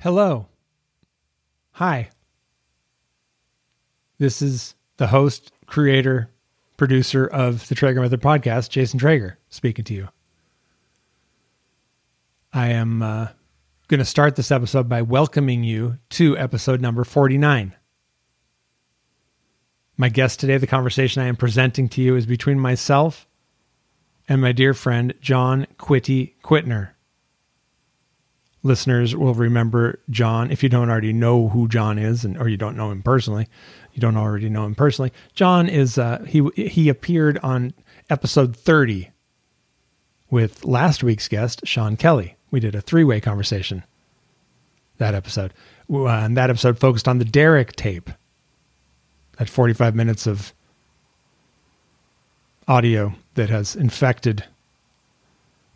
Hello. Hi. This is the host, creator, producer of the Traeger Method podcast, Jason Traeger, speaking to you. I am uh, going to start this episode by welcoming you to episode number 49. My guest today, the conversation I am presenting to you, is between myself and my dear friend, John Quitty Quitner listeners will remember John. If you don't already know who John is, and or you don't know him personally, you don't already know him personally. John is uh, he he appeared on episode thirty with last week's guest Sean Kelly. We did a three way conversation. That episode, uh, and that episode focused on the Derek tape. That forty five minutes of audio that has infected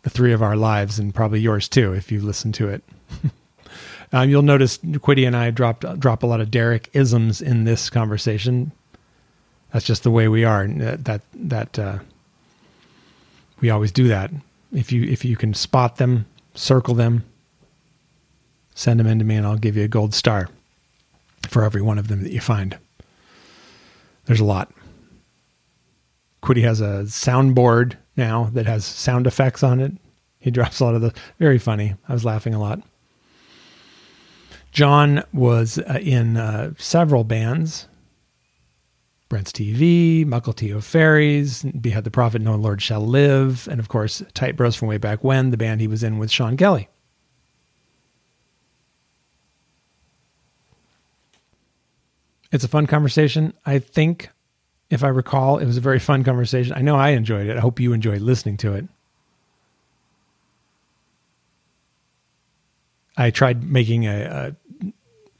the three of our lives and probably yours too if you listen to it. um, you'll notice Quiddy and I dropped drop a lot of Derek isms in this conversation. That's just the way we are. That that uh, we always do that. If you if you can spot them, circle them, send them in to me, and I'll give you a gold star for every one of them that you find. There's a lot. Quiddy has a soundboard now that has sound effects on it. He drops a lot of the very funny. I was laughing a lot. John was uh, in uh, several bands. Brent's TV, Muckle T. O'Ferry's, Behead the Prophet, No Lord Shall Live, and of course, Tight Bros from way back when, the band he was in with Sean Kelly. It's a fun conversation. I think if I recall, it was a very fun conversation. I know I enjoyed it. I hope you enjoyed listening to it. I tried making a, a,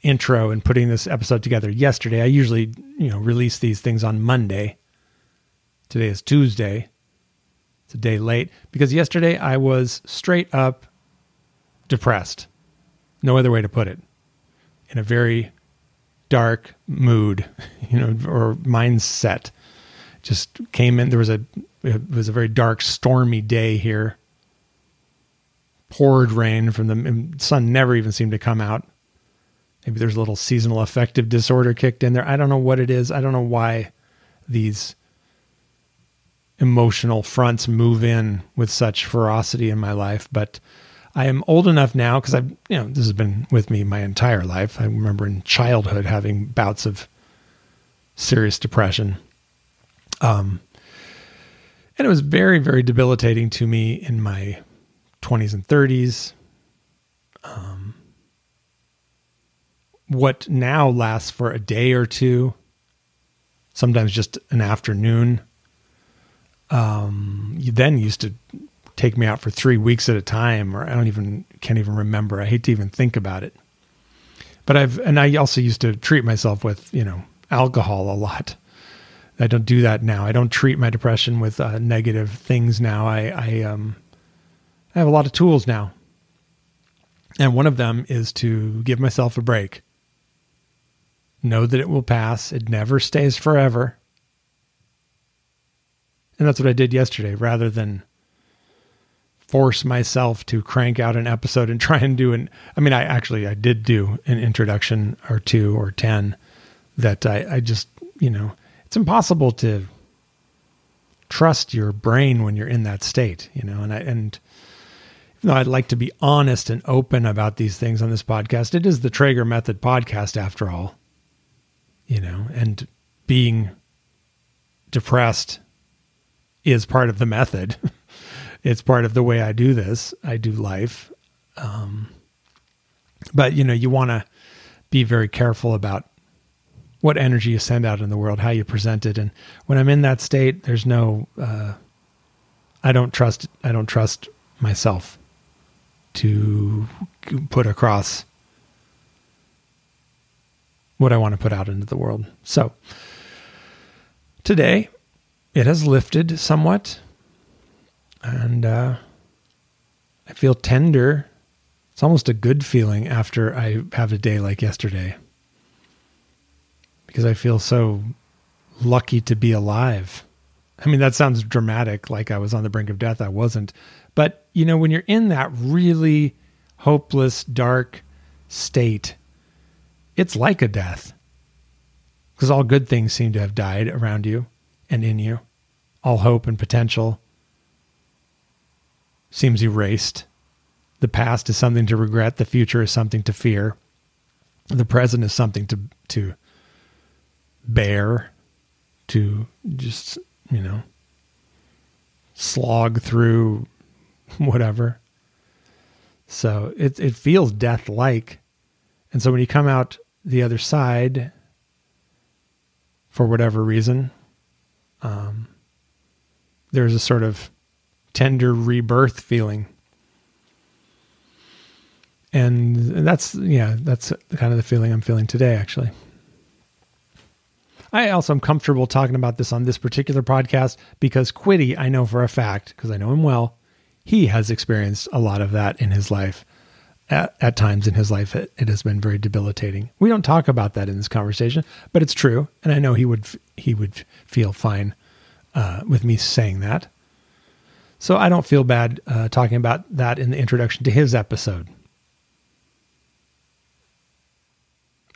intro and putting this episode together yesterday. I usually, you know, release these things on Monday. Today is Tuesday. It's a day late because yesterday I was straight up depressed. No other way to put it. In a very dark mood, you know, or mindset. Just came in. There was a it was a very dark, stormy day here. Poured rain from the sun never even seemed to come out. Maybe there's a little seasonal affective disorder kicked in there. I don't know what it is. I don't know why these emotional fronts move in with such ferocity in my life, but I am old enough now because I've, you know, this has been with me my entire life. I remember in childhood having bouts of serious depression. Um, and it was very, very debilitating to me in my 20s and 30s. Um, what now lasts for a day or two, sometimes just an afternoon, um, you then used to take me out for three weeks at a time, or I don't even can't even remember. I hate to even think about it. But I've and I also used to treat myself with you know alcohol a lot. I don't do that now. I don't treat my depression with uh, negative things now. I I um I have a lot of tools now, and one of them is to give myself a break. Know that it will pass. It never stays forever. And that's what I did yesterday rather than force myself to crank out an episode and try and do an I mean I actually I did do an introduction or two or 10 that I I just, you know, it's impossible to trust your brain when you're in that state, you know, and I and even though I'd like to be honest and open about these things on this podcast, it is the Traeger Method podcast after all. You know, and being depressed is part of the method. it's part of the way I do this. I do life. Um, but you know, you want to be very careful about what energy you send out in the world, how you present it. And when I'm in that state, there's no, uh, I don't trust, I don't trust myself to put across what I want to put out into the world. So today it has lifted somewhat and uh, I feel tender. It's almost a good feeling after I have a day like yesterday because I feel so lucky to be alive. I mean, that sounds dramatic, like I was on the brink of death. I wasn't. But, you know, when you're in that really hopeless, dark state, it's like a death. Because all good things seem to have died around you and in you. All hope and potential seems erased. The past is something to regret, the future is something to fear. The present is something to to bear, to just, you know, slog through whatever. So it it feels death like. And so when you come out the other side for whatever reason, um, there's a sort of tender rebirth feeling. And that's yeah, that's kind of the feeling I'm feeling today actually. I also am comfortable talking about this on this particular podcast because Quiddy, I know for a fact, because I know him well, he has experienced a lot of that in his life. At, at times in his life, it, it has been very debilitating. We don't talk about that in this conversation, but it's true, and I know he would he would feel fine uh, with me saying that. So I don't feel bad uh, talking about that in the introduction to his episode.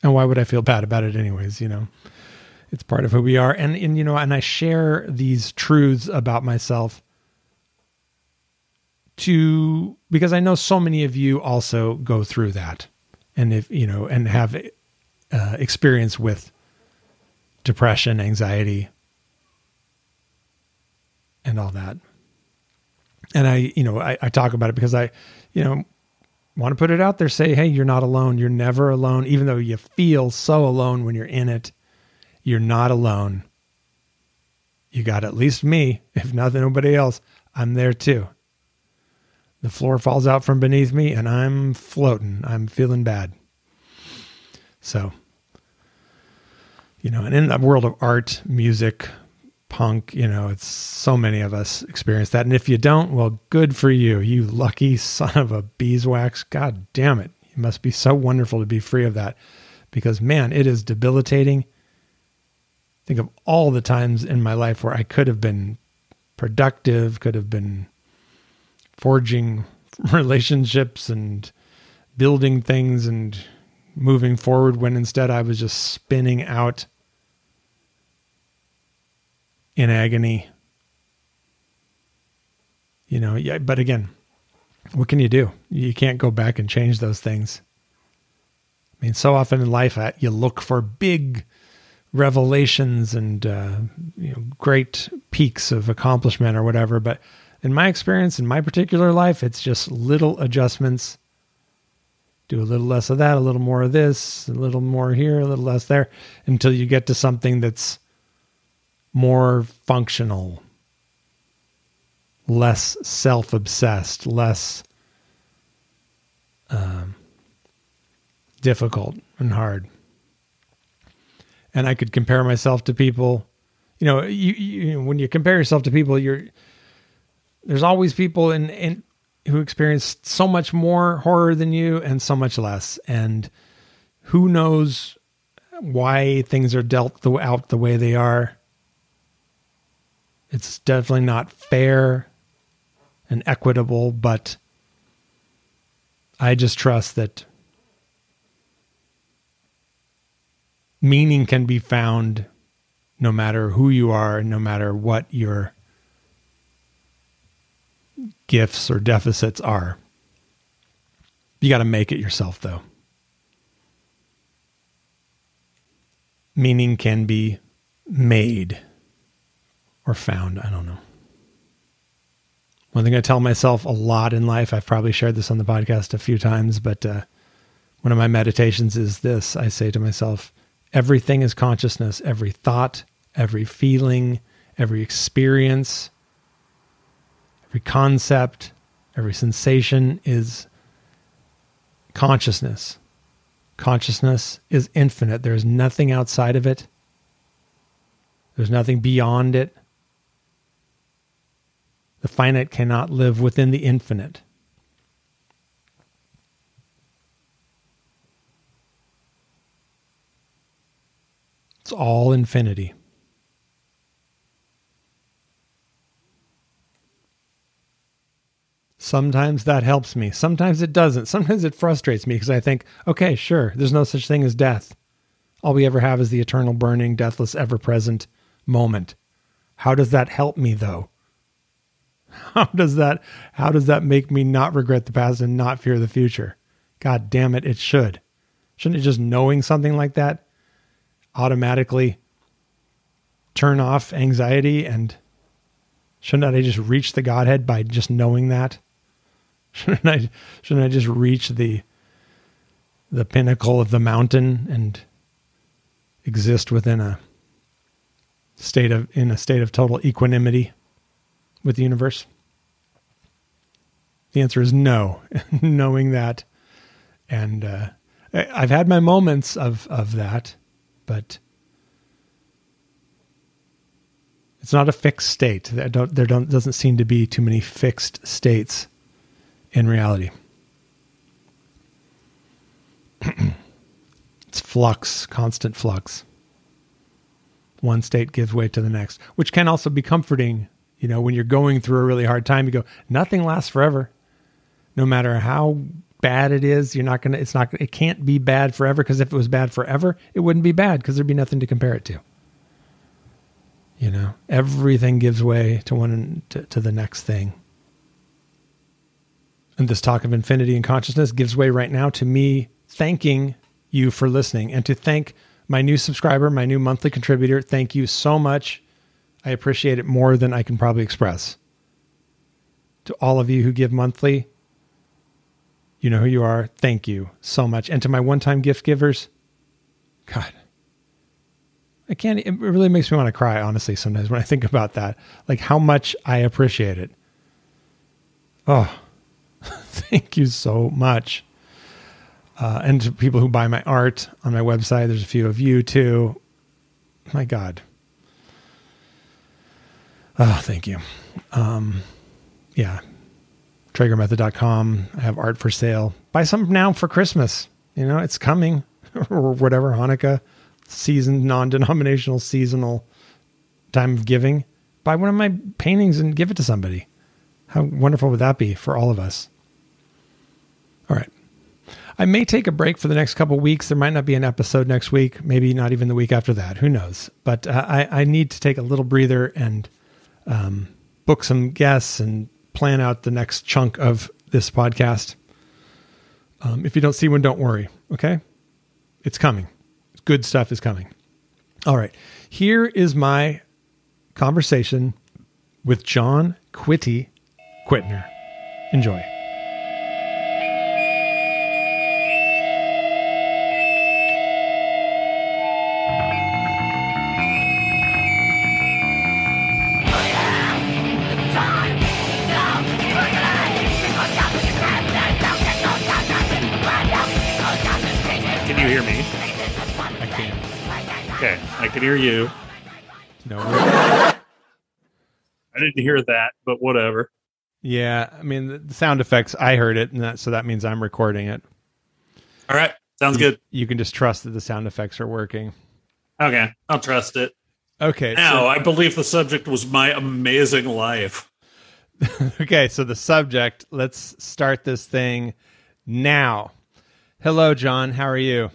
And why would I feel bad about it, anyways? You know, it's part of who we are, and and you know, and I share these truths about myself to because I know so many of you also go through that, and if you know, and have uh, experience with depression, anxiety, and all that. And I, you know, I, I talk about it because I, you know, want to put it out there. Say, hey, you're not alone. You're never alone, even though you feel so alone when you're in it. You're not alone. You got at least me, if nothing, nobody else. I'm there too. The floor falls out from beneath me and I'm floating. I'm feeling bad. So, you know, and in the world of art, music, punk, you know, it's so many of us experience that. And if you don't, well, good for you. You lucky son of a beeswax. God damn it. It must be so wonderful to be free of that because, man, it is debilitating. Think of all the times in my life where I could have been productive, could have been forging relationships and building things and moving forward when instead I was just spinning out in agony. You know, yeah, but again, what can you do? You can't go back and change those things. I mean, so often in life, uh, you look for big revelations and uh, you know great peaks of accomplishment or whatever, but in my experience, in my particular life, it's just little adjustments. Do a little less of that, a little more of this, a little more here, a little less there, until you get to something that's more functional, less self obsessed, less um, difficult and hard. And I could compare myself to people. You know, you, you when you compare yourself to people, you're there's always people in, in who experience so much more horror than you and so much less. And who knows why things are dealt out the way they are. It's definitely not fair and equitable, but I just trust that meaning can be found no matter who you are, no matter what your gifts or deficits are. You got to make it yourself, though. Meaning can be made or found. I don't know. One thing I tell myself a lot in life, I've probably shared this on the podcast a few times, but uh, one of my meditations is this I say to myself, everything is consciousness, every thought, every feeling, every experience Every concept, every sensation is consciousness. Consciousness is infinite. There's nothing outside of it, there's nothing beyond it. The finite cannot live within the infinite. It's all infinity. Sometimes that helps me. Sometimes it doesn't. Sometimes it frustrates me because I think, okay, sure, there's no such thing as death. All we ever have is the eternal burning, deathless, ever present moment. How does that help me though? How does that how does that make me not regret the past and not fear the future? God damn it, it should. Shouldn't it just knowing something like that automatically turn off anxiety and shouldn't I just reach the Godhead by just knowing that? Shouldn't I shouldn't I just reach the the pinnacle of the mountain and exist within a state of in a state of total equanimity with the universe? The answer is no. Knowing that, and uh, I've had my moments of of that, but it's not a fixed state. There don't there don't doesn't seem to be too many fixed states in reality. it's flux, constant flux. One state gives way to the next, which can also be comforting. You know, when you're going through a really hard time, you go, nothing lasts forever. No matter how bad it is, you're not going to, it's not, it can't be bad forever because if it was bad forever, it wouldn't be bad because there'd be nothing to compare it to. You know, everything gives way to one, to, to the next thing. And this talk of infinity and consciousness gives way right now to me thanking you for listening and to thank my new subscriber, my new monthly contributor. Thank you so much. I appreciate it more than I can probably express. To all of you who give monthly, you know who you are. Thank you so much. And to my one time gift givers, God, I can't, it really makes me want to cry, honestly, sometimes when I think about that. Like how much I appreciate it. Oh, Thank you so much. Uh, and to people who buy my art on my website, there's a few of you too. My God. Oh, thank you. Um, yeah. TraegerMethod.com. I have art for sale. Buy some now for Christmas. You know, it's coming or whatever, Hanukkah, season, non denominational, seasonal time of giving. Buy one of my paintings and give it to somebody. How wonderful would that be for all of us? All right. I may take a break for the next couple weeks. There might not be an episode next week, maybe not even the week after that. Who knows? But uh, I, I need to take a little breather and um, book some guests and plan out the next chunk of this podcast. Um, if you don't see one, don't worry. Okay. It's coming. Good stuff is coming. All right. Here is my conversation with John Quitty Quittner. Enjoy. I can hear you. No. I didn't hear that, but whatever. Yeah, I mean the- sound effects. I heard it, and that so that means I'm recording it. All right, sounds good. You can just trust that the sound effects are working. Okay, I'll trust it. Okay. Now, so- I believe the subject was my amazing life. okay, so the subject. Let's start this thing now. Hello, John. How are you?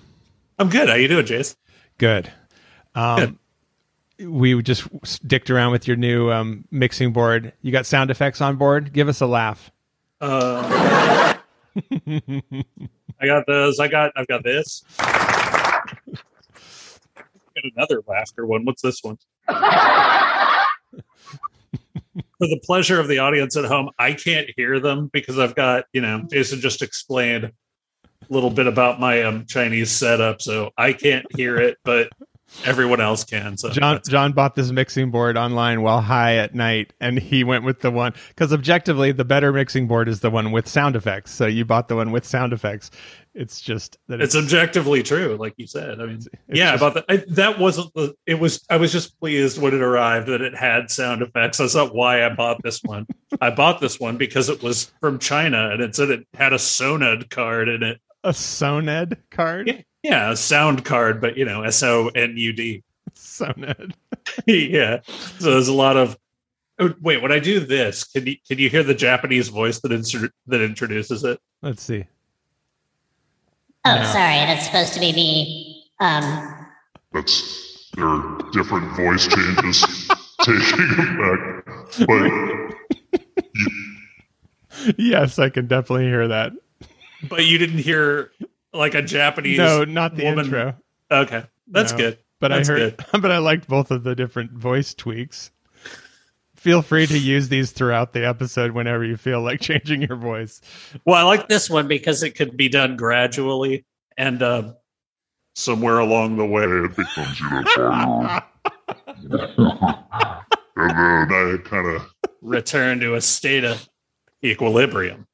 I'm good. How you doing, Jace? Good. Um, We just dicked around with your new um, mixing board. You got sound effects on board? Give us a laugh. Uh, I got those. I got. I've got this. got another laughter one. What's this one? For the pleasure of the audience at home, I can't hear them because I've got, you know, Jason just explained a little bit about my um, Chinese setup, so I can't hear it, but everyone else can. So John John bought this mixing board online while high at night, and he went with the one because objectively the better mixing board is the one with sound effects. So you bought the one with sound effects. It's just that it's objectively true, like you said. I mean, it's yeah, just- about that. That wasn't the. It was. I was just pleased when it arrived that it had sound effects. That's not why I bought this one. I bought this one because it was from China and it said it had a Soned card in it. a Soned card. Yeah, yeah, a sound card, but you know, S O N U D. Soned. Yeah. So there's a lot of oh, wait, when I do this, can you can you hear the Japanese voice that insert, that introduces it? Let's see. Oh, No. sorry, that's supposed to be me. Um, That's there are different voice changes taking effect, but Yes, I can definitely hear that. But you didn't hear like a Japanese. No, not the woman- intro. Okay, that's No. good. But That's I heard, but I liked both of the different voice tweaks. Feel free to use these throughout the episode whenever you feel like changing your voice. Well, I like this one because it could be done gradually and uh, somewhere along the way it becomes uniform. and then I kind of return to a state of equilibrium.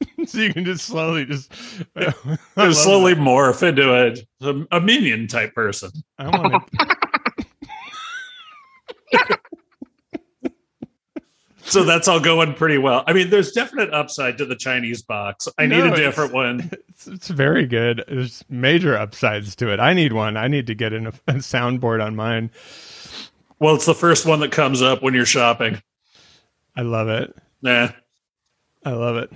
so you can just slowly just I love slowly that. morph into a, a, a minion type person. I want to So that's all going pretty well. I mean, there's definite upside to the Chinese box. I need No, a it's- different one. it's, it's very good. There's major upsides to it. I need one. I need to get in a, a soundboard on mine. Well, it's the first one that comes up when you're shopping. I love it. Nah. I love it.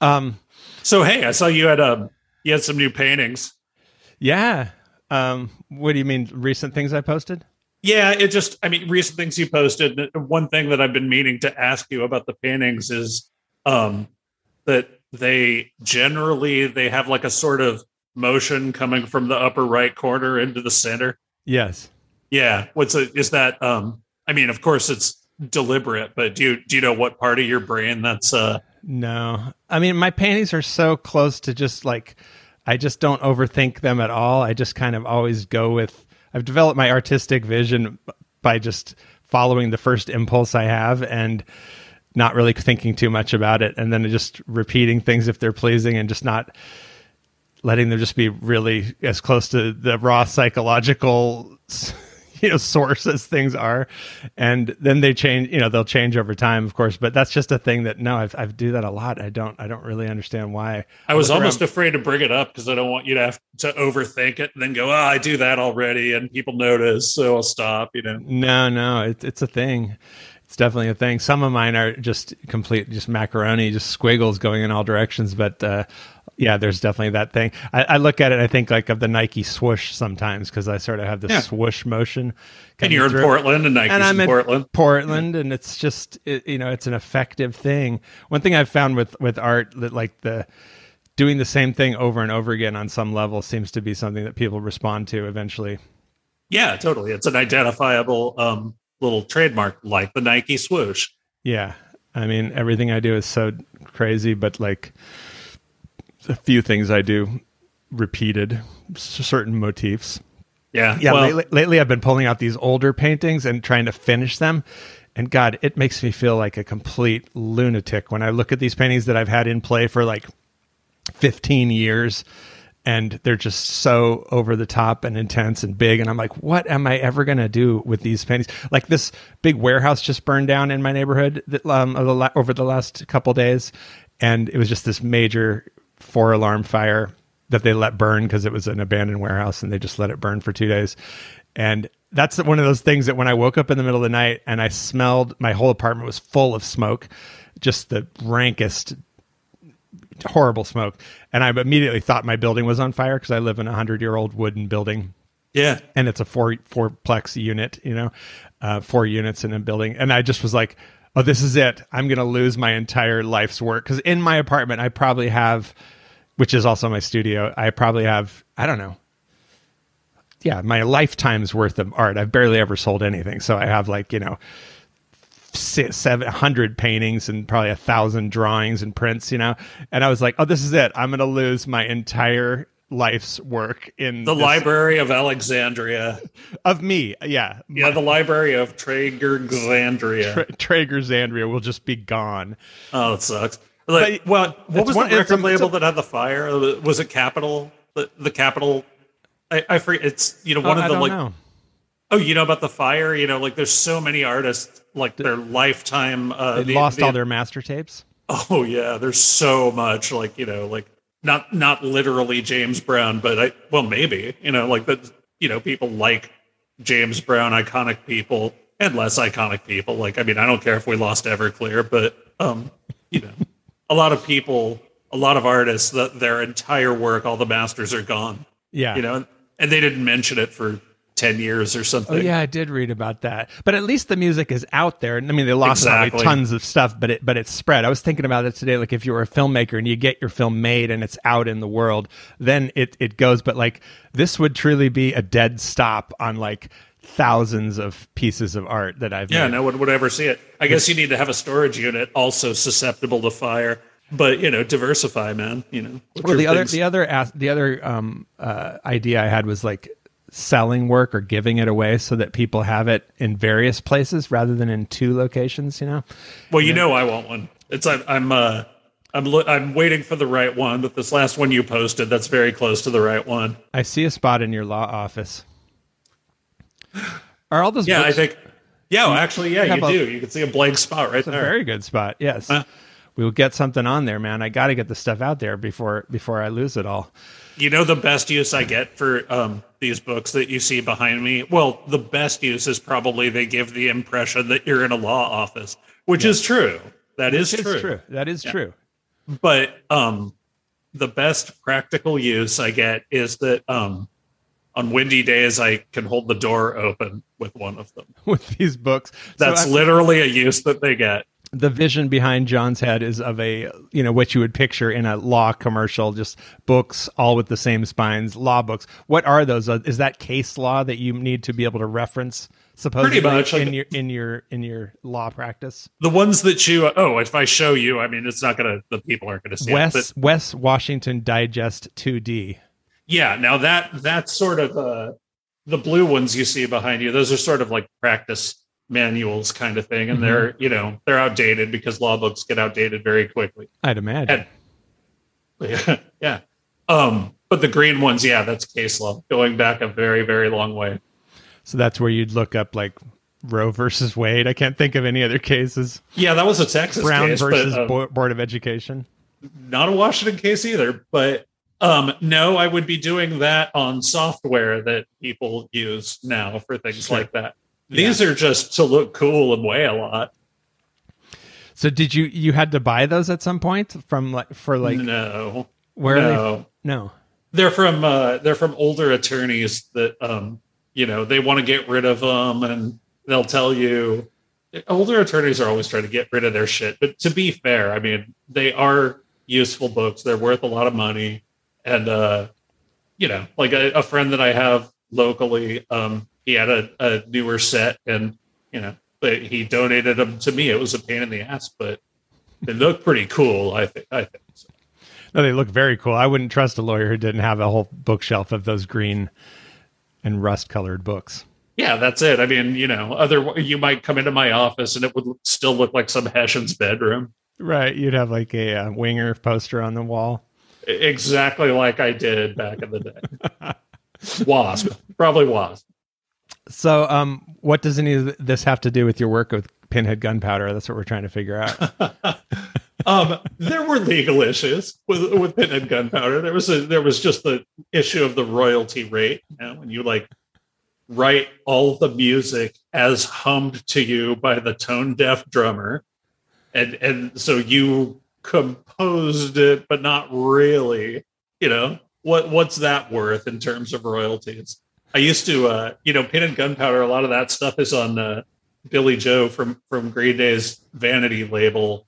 Um So hey, I saw you had um you had some new paintings. yeah. Um what do you mean recent things I posted? Yeah, it just I mean recent things you posted. One thing that I've been meaning to ask you about the paintings is um that they generally they have like a sort of motion coming from the upper right corner into the center. Yes. Yeah, what's a, is that um I mean, of course it's deliberate, but do you do you know what part of your brain that's uh No. I mean, my panties are so close to just like, I just don't overthink them at all. I just kind of always go with, I've developed my artistic vision by just following the first impulse I have and not really thinking too much about it. And then just repeating things if they're pleasing and just not letting them just be really as close to the raw psychological you know source as things are. And then they change you know they'll change over time of course but that's just a thing that no I've, I do that a lot. I don't i don't really understand why. I was almost around- afraid to bring it up because I don't want you to have to overthink it and then go, oh, I do that already and people notice, so I'll stop, you know. no no it, it's a thing. It's definitely a thing. Some of mine are just complete just macaroni just squiggles going in all directions but uh yeah there's definitely that thing i, I look at it i think like of the nike swoosh sometimes because i sort of have the Yeah. swoosh motion And you're in. Portland and Nike's and I'm in in Portland. Portland, and it's just it, you know it's an effective thing. One thing I've found with with art that like the doing the same thing over and over again on some level seems to be something that people respond to eventually. Yeah, totally. It's an identifiable um, little trademark like the Nike swoosh. Yeah, I mean everything I do is so crazy, but like a few things I do repeated certain motifs. Yeah. Yeah, well, lately, lately I've been pulling out these older paintings and trying to finish them. And God, it makes me feel like a complete lunatic when I look at these paintings that I've had in play for like 15 years and they're just so over the top and intense and big. And I'm like, what am I ever going to do with these paintings? Like this big warehouse just burned down in my neighborhood that, um, over the over the last couple days. And it was just this major four alarm fire that they let burn because it was an abandoned warehouse and they just let it burn for two days. And that's one of those things that when I woke up in the middle of the night and I smelled my whole apartment was full of smoke, just the rankest, horrible smoke. And I immediately thought my building was on fire because I live in a hundred year old wooden building yeah. and it's a four fourplex unit, you know, uh, four units in a building. And I just was like, oh, this is it. I'm going to lose my entire life's work because in my apartment, I probably have, which is also my studio, I probably have, I don't know. Yeah, my lifetime's worth of art. I've barely ever sold anything, so I have like you know, seven hundred paintings and probably a thousand drawings and prints. You know, and I was like, oh, this is it. I'm going to lose my entire life's work in The this- Library of Alexandria. of me. Yeah. Yeah, the Library of Traeger-Xandria. Tra- Traeger Zandria will just be gone. Oh, it sucks. Like, But well, what was one- the it's a- record label a- that had the fire? Was it Capitol? The, the Capitol. I, I forget. It's you know one Oh, of I the like. know. Oh, you know about the fire? You know, like there's so many artists like their lifetime. Uh, They the- lost the- all their master tapes. Oh yeah, there's so much like you know like not not literally James Brown, but I well maybe you know like that you know people like James Brown, iconic people and less iconic people. Like, I mean, I don't care if we lost Everclear, but um, you know, a lot of people, a lot of artists, that their entire work, all the masters are gone. Yeah. You know, and they didn't mention it for ten years or something. Oh yeah, I did read about that. But at least the music is out there. And I mean, they lost Exactly. tons of stuff, but it but it's spread. I was thinking about it today. Like if you were a filmmaker and you get your film made and it's out in the world, then it it goes. But like this would truly be a dead stop on like thousands of pieces of art that I've Yeah, made. no one would ever see it. I guess you need to have a storage unit also susceptible to fire. But you know, diversify, man. You know, Well, the other the other the other um, uh, idea I had was like selling work or giving it away so that people have it in various places rather than in two locations. You know. Well, you know, I want one. It's I'm I'm uh I'm lo- I'm waiting for the right one, but this last one you posted, that's very close to the right one. I see a spot in your law office. Are all those Yeah, I think. Yeah, well, actually, yeah, you a- do. You can see a blank spot right there. very good spot? Yes. Huh? We'll get something on there, man. I got to get the stuff out there before before I lose it all. You know the best use I get for um, these books that you see behind me? Well, the best use is probably they give the impression that you're in a law office, which is true. That is It's true. true. That is true. But um, the best practical use I get is that um, on windy days I can hold the door open with one of them. With these books, So That's I- literally a use that they get. The vision behind John's head is of a you know what you would picture in a law commercial, just books all with the same spines, law books. What are those? Uh, Is that case law that you need to be able to reference? Supposedly much, like- in your in your in your law practice. The ones that you oh, if I show you, I mean, it's not gonna. The people aren't gonna see it. Wes But Wes Washington Digest 2D. yeah, now that that's sort of uh, the blue ones you see behind you. Those are sort of like practice manuals kind of thing, and they're you know they're outdated because law books get outdated very quickly. I'd imagine. And- yeah. Um, but the green ones, yeah, that's case law going back a very, very long way. So that's where you'd look up like Roe versus Wade. I can't think of any other cases. Yeah, that was a Texas Brown case, versus but, um, Bo- Board of Education. not a Washington case either. But um, no, I would be doing that on software that people use now for things Sure. like that. These are just to look cool and weigh a lot. So did you you had to buy those at some point from like for like no, where are they? no. No. they're from uh, they're from older attorneys that um, you know they want to get rid of them, and they'll tell you. Older attorneys are always trying to get rid of their shit, but to be fair, I mean they are useful books. They're worth a lot of money, and uh, you know, like a, a friend that I have locally, um, he had a, a newer set, and you know, but he donated them to me. It was a pain in the ass, but they look pretty cool. I think. I think. So. No, they look very cool. I wouldn't trust a lawyer who didn't have a whole bookshelf of those green and rust colored books. Yeah, that's it. I mean, you know, other you might come into my office and it would still look like some Hessian's bedroom, Right. You'd have like a uh, winger poster on the wall. Exactly like I did back in the day. Wasp, probably Wasp. So, um, what does any of this have to do with your work with pinhead gunpowder? That's what we're trying to figure out. Um, there were legal issues with with pinhead gunpowder. There was a there was just the issue of the royalty rate. You know, when you like write all the music as hummed to you by the tone deaf drummer, and and so you composed it, but not really. You know what what's that worth in terms of royalties? I used to, uh, you know, Pinhead Gunpowder. A lot of that stuff is on uh, Billie Joe from from Green Day's Vanity label.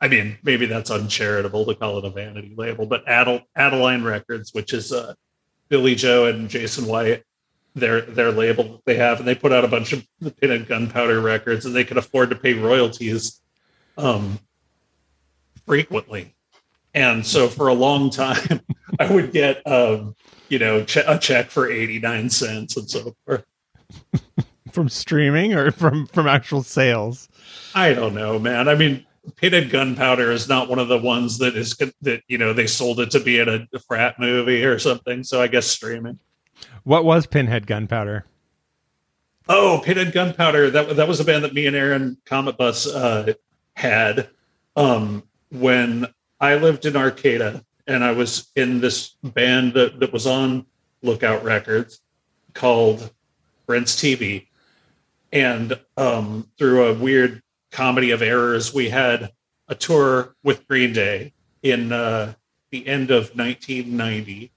I mean, maybe that's uncharitable to call it a vanity label, but Adel, Adeline Records, which is uh, Billie Joe and Jason White, their their label that they have, and they put out a bunch of the Pinhead Gunpowder records, and they could afford to pay royalties um, frequently. And so for a long time, I would get, um, you know, che- a check for 89 cents and so forth. from streaming or from from actual sales? I don't know, man. I mean, Pinhead Gunpowder is not one of the ones that is that you know they sold it to be in a, frat movie or something. So I guess streaming. What was pinhead gunpowder? Oh, Pinhead Gunpowder. That that was a band that me and Aaron Cometbus uh, had um, when I lived in Arcata, and I was in this band that, that was on Lookout Records called Brent's TV, and um, through a weird comedy of errors, we had a tour with Green Day in uh, the end of 1990.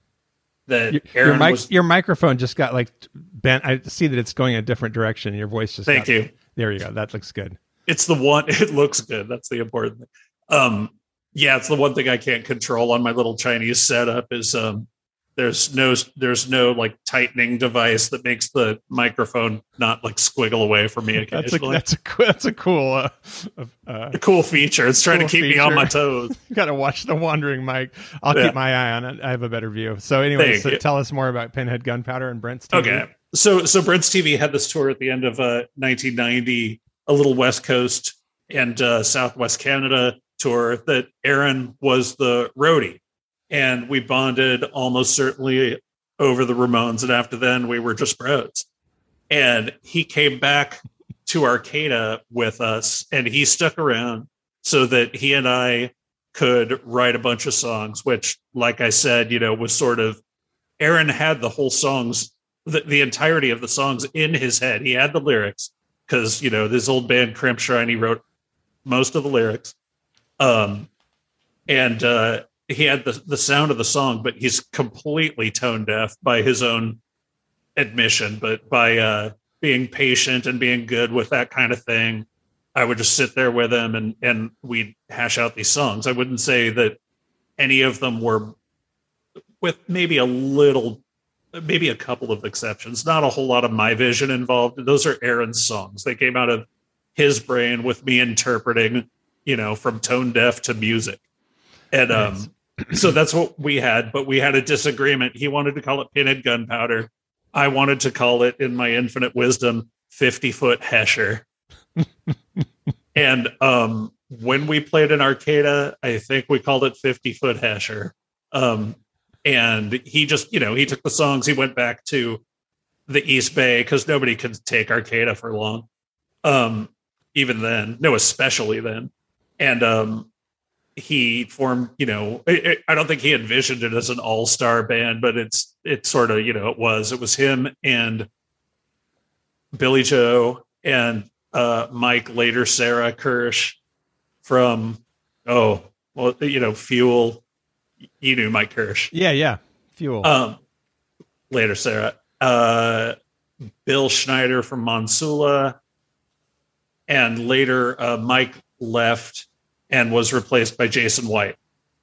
That Your, Aaron your, mic, was. your microphone just got like bent. I see that it's going a different direction. Your voice just Thank got- you. There you go. That looks good. It's the one. It looks good. That's the important thing. Um, yeah, it's the one thing I can't control on my little Chinese setup is um, there's no there's no like tightening device that makes the microphone not like squiggle away from me That's a occasionally. that's a cool- that's a cool. Uh, uh, a cool feature. It's trying Cool to keep me on my feature. toes. Got to watch the wandering mic. I'll Yeah. keep my eye on it. I have a better view. So anyway, so tell us more about Pinhead Gunpowder and Brent's TV. Okay. So so Brent's TV had this tour at the end of uh 1990, a little West Coast and uh Southwest Canada tour that Aaron was the roadie. And we bonded almost certainly over the Ramones. And after then we were just bros. And he came back to Arcata with us and he stuck around so that he and I could write a bunch of songs, which, like I said, you know, was sort of Aaron had the whole songs, the, the entirety of the songs in his head. He had the lyrics because, you know, this old band Crimpshrine, he wrote most of the lyrics. Um, and uh, he had the, the sound of the song, but he's completely tone deaf by his own admission. But by uh, being patient and being good with that kind of thing, I would just sit there with him and and we'd hash out these songs. I wouldn't say that any of them were with maybe a little maybe a couple of exceptions, not a whole lot of my vision involved. Those are Aaron's songs. They came out of his brain with me interpreting, you know, from tone deaf to music. And um so that's what we had, but we had a disagreement. He wanted to call it pinhead gunpowder. I wanted to call it in my infinite wisdom 50 foot hesher. and um when we played in Arcata, I think we called it 50 foot hesher. Um and he just, you know, he took the songs, he went back to the East Bay because nobody could take Arcata for long. Um, even then, no, especially then. And um he formed, you know, I- don't think he envisioned it as an all-star band, but it's it's sort of, you know, it was. It was him and Billie Joe and uh Mike later Sarah Kirsch from oh well you know Fuel you knew Mike Kirsch Yeah, yeah. Fuel. um later Sarah uh Bill Schneider from Monsula and later uh Mike left and was replaced by Jason White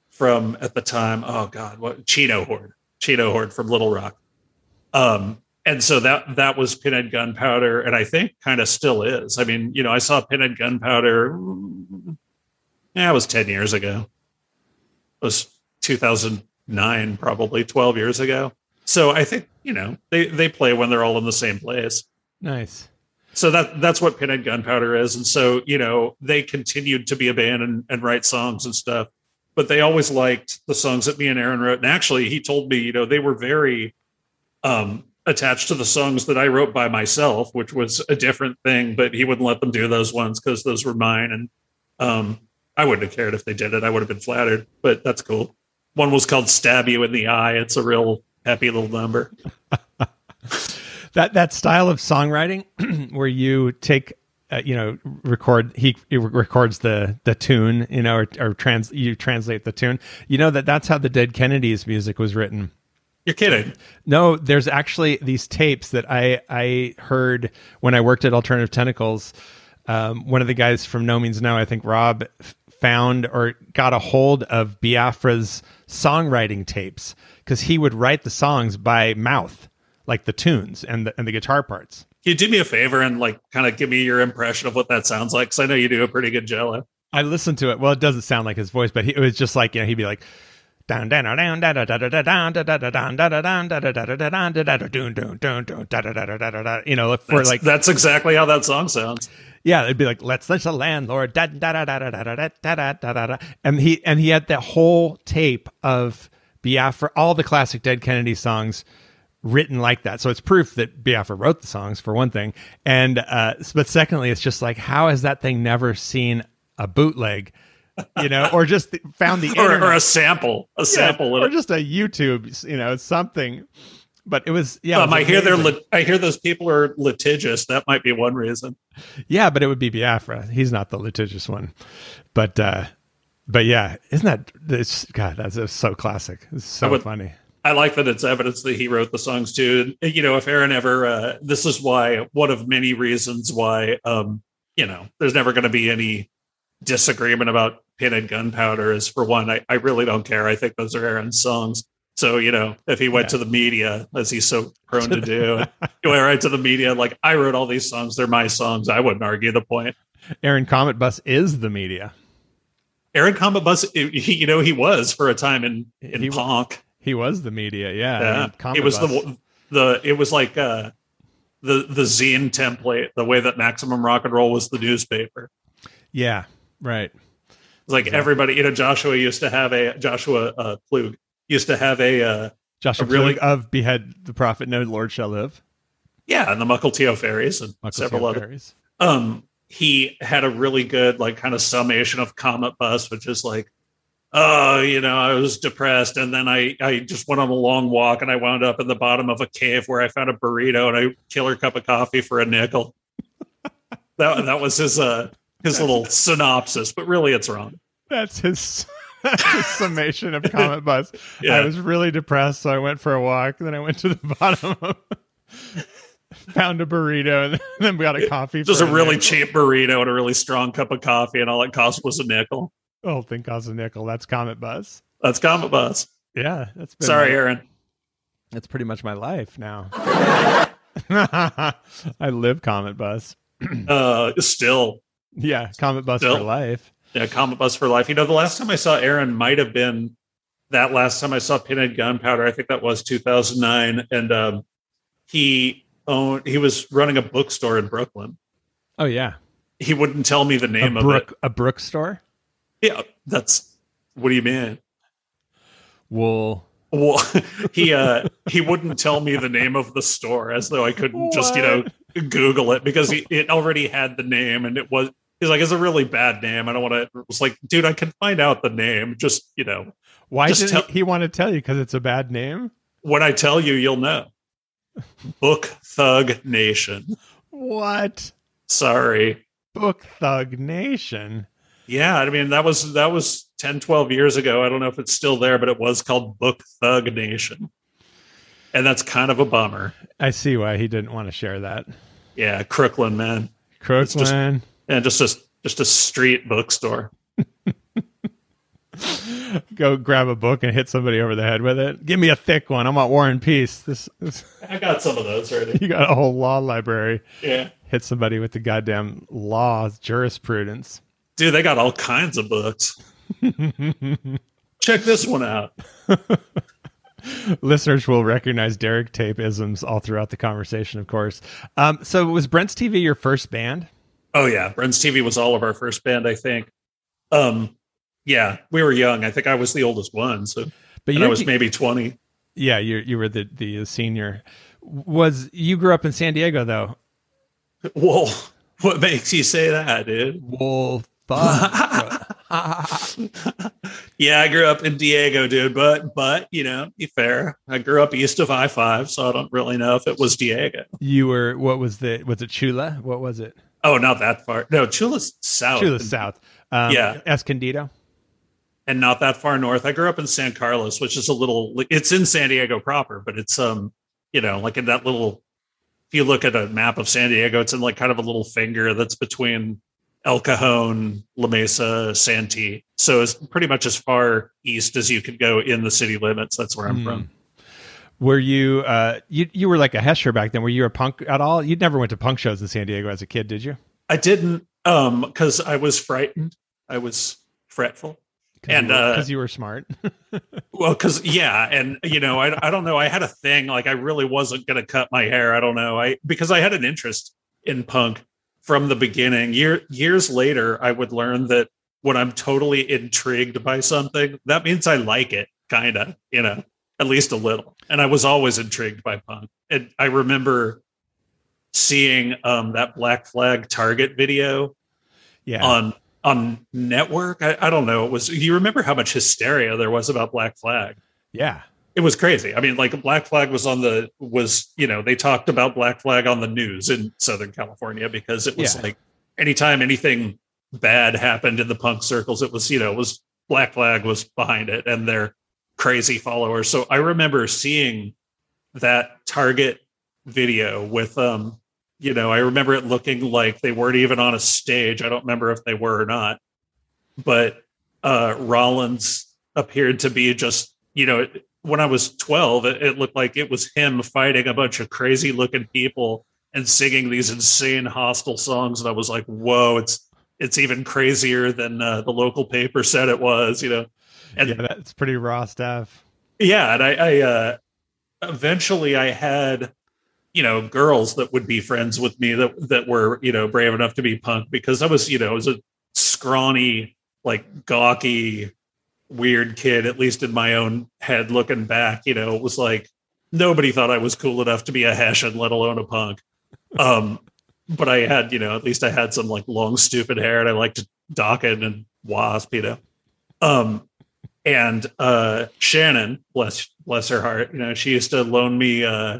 from at the time oh god what Chino Horde Chino Horde from Little Rock. Um and so that that was pinhead gunpowder and i think kind of still is. I mean you know i saw pinhead gunpowder mm, yeah it was 10 years ago. It was 2009 probably 12 years ago. So i think you know they they play when they're all in the same place. Nice. So that that's what pinhead gunpowder is. And so you know they continued to be a band and, and write songs and stuff but they always liked the songs that me and aaron wrote. And actually he told me you know they were very um attached to the songs that i wrote by myself which was a different thing but he wouldn't let them do those ones because those were mine. And um i wouldn't have cared if they did it. I would have been flattered but that's cool. One was called stab you in the eye. It's a real happy little number That that style of songwriting where you take uh, you know record he, he records the the tune you know or, or trans you translate the tune. You know that that's how the dead kennedys music was written. You're kidding. No there's actually these tapes that i i heard when i worked at alternative tentacles. Um, one of the guys from no means no i think rob found or got a hold of biafra's songwriting tapes because he would write the songs by mouth like the tunes and the, and the guitar parts Can you do me a favor and like kind of give me your impression of what that sounds like? Because I know you do a pretty good jello. I listened to it. Well, it doesn't sound like his voice, but he, it was just like you know he'd be like down down down down down down down down down down down down down down down you know for like that's exactly how that song sounds. yeah it'd be like let's let the landlord da da da da da da da da da da and he and he had that whole tape of Biafra all the classic Dead Kennedy songs written like that. So it's proof that Biafra wrote the songs for one thing, and uh, but secondly, it's just like how has that thing never seen a bootleg, you know, or just found the Or, or a sample, a Yeah, sample. or just a YouTube, you know, something. but it was yeah. it um, was I hear they're lit- I hear those people are litigious. That might be one reason. yeah, but it would be Biafra. He's not the litigious one, but uh, but yeah, isn't that this? God, that's just so classic. It's so would- funny. I like that it's evidence that he wrote the songs too. And, you know, if Aaron ever, uh, this is why one of many reasons why, um, you know, there's never going to be any disagreement about Pinhead Gunpowder. Is for one, I, I really don't care. I think those are Aaron's songs. So you know, if he went Yeah. to the media, as he's so prone to do, he went right to the media. Like I wrote all these songs; they're my songs. I wouldn't argue the point. Aaron Cometbus is the media. Aaron Cometbus, he, you know, he was for a time in in He punk. He was the media. Yeah, I Yeah, mean, it was Bus. the the it was like uh the the zine template, the way that Maximum Rock and Roll was the newspaper. yeah, right. It's like Exactly. everybody, you know, Joshua used to have a Joshua uh, Klug used to have a uh, Joshua A really- of Behead the Prophet, No Lord Shall Live. yeah, and the Mukilteo fairies and Mukilteo several other. Fairies. Um, he had a really good like kind of summation of Cometbus, which is like, oh, you know, I was depressed, and then I I just went on a long walk, and I wound up in the bottom of a cave where I found a burrito and a killer cup of coffee for a nickel. that that was his uh his little synopsis, but really it's wrong. That's his. That's his summation of Cometbus. Yeah. I was really depressed, so I went for a walk. Then I went to the bottom, of, found a burrito, and then we got a coffee. Just for a really nickel. cheap burrito and a really strong cup of coffee, and all it cost was a nickel. The think thing costs a nickel. That's Cometbus. That's Cometbus. Yeah, that's been Sorry, my- Aaron. That's pretty much my life now. I live Cometbus. Uh, still, Yeah, Cometbus Still? for life. yeah, Cometbus for life. You know, the last time I saw Aaron might have been that last time I saw Pinhead Gunpowder. I think that was 2009, and um, he owned. He was running a bookstore in Brooklyn. Oh yeah, He wouldn't tell me the a name of Brook a Brook store. it. Yeah, that's what do you mean? Wool. Well, he uh he wouldn't tell me the name of the store as though I couldn't just you know Google it because he, it already had the name and it was he's like it's a really bad name. I don't want to. It was like, dude, I can find out the name. Just you know, Why did he, he want to tell you? Because it's a bad name. when I tell you, you'll know. Book Thug Nation. What? Sorry. Book Thug Nation. Yeah, I mean that was that was 10 12 years ago. I don't know if it's still there, but it was called Book Thug Nation. And that's kind of a bummer. I see why he didn't want to share that. Yeah, Crooklyn, man. just- Crooklyn. And just a just a street bookstore. Go grab a book and hit somebody over the head with it. Give me a thick one. I'm want War and Peace. This, this I got some of those already. you got a whole law library. Yeah. Hit somebody with the goddamn law jurisprudence. Dude, they got all kinds of books. Check this one out. Listeners will recognize Derek Tape isms all throughout the conversation, of course. Um, so was Brent's TV your first band? Oh yeah, Brent's TV was all of our first band, I think. Um, yeah, we were young. I think I was the oldest one, so But you I was maybe twenty. yeah, you you were the the senior. Was you grew up in San Diego though? Whoa, what makes you say that, dude? Well, yeah, I grew up in Diego, dude. But but you know, be fair. I grew up east of I five, so I don't really know if it was Diego. you were what was the was it Chula? What was it? Oh, not that far. No, Chula's south. Chula's south. Um, Yeah. Escondido. and not that far north. I grew up in San Carlos, which is a little it's in San Diego proper, but it's um, you know, like in that little if you look at a map of San Diego, it's in like kind of a little finger that's between El Cajon, La Mesa, Santee. So it's pretty much as far east as you could go in the city limits. That's where I'm Mm. from. Were you uh you you were like a Hesher back then? Were you a punk at all? You never went to punk shows in San Diego as a kid, did you? I didn't um because I was frightened. I was fretful. And, you were, uh, you were smart. Well, because yeah, and you know, I I don't know. I had a thing like I really wasn't gonna cut my hair. I don't know. I because I had an interest in punk from the beginning. Year years later, I would learn that when I'm totally intrigued by something, that means I like it, kind of, you know, at least a little. And I was always intrigued by punk. And I remember seeing um that Black Flag Target video yeah. on on network. I, I don't know. It was you remember how much hysteria there was about Black Flag? yeah. It was crazy. I mean, like Black Flag was on the was you know they talked about Black Flag on the news in Southern California because it was Yeah. like anytime anything bad happened in the punk circles, it was you know it was Black Flag was behind it and their crazy followers. So I remember seeing that Target video with um you know I remember it looking like they weren't even on a stage. I don't remember if they were or not, but uh Rollins appeared to be just you know when I was 12, it, it looked like it was him fighting a bunch of crazy looking people and singing these insane hostile songs. And I was like, whoa, it's it's even crazier than uh, the local paper said it was, you know. And yeah, that's pretty raw stuff. yeah, and I, I uh, eventually I had you know girls that would be friends with me that that were you know brave enough to be punk because I was you know I was a scrawny like gawky weird kid at least in my own head looking back you know it was like nobody thought I was cool enough to be a Hessian let alone a punk um but I had you know at least I had some like long stupid hair and I liked Dokken and Wasp you know um and uh Shannon, bless bless her heart, you know, she used to loan me uh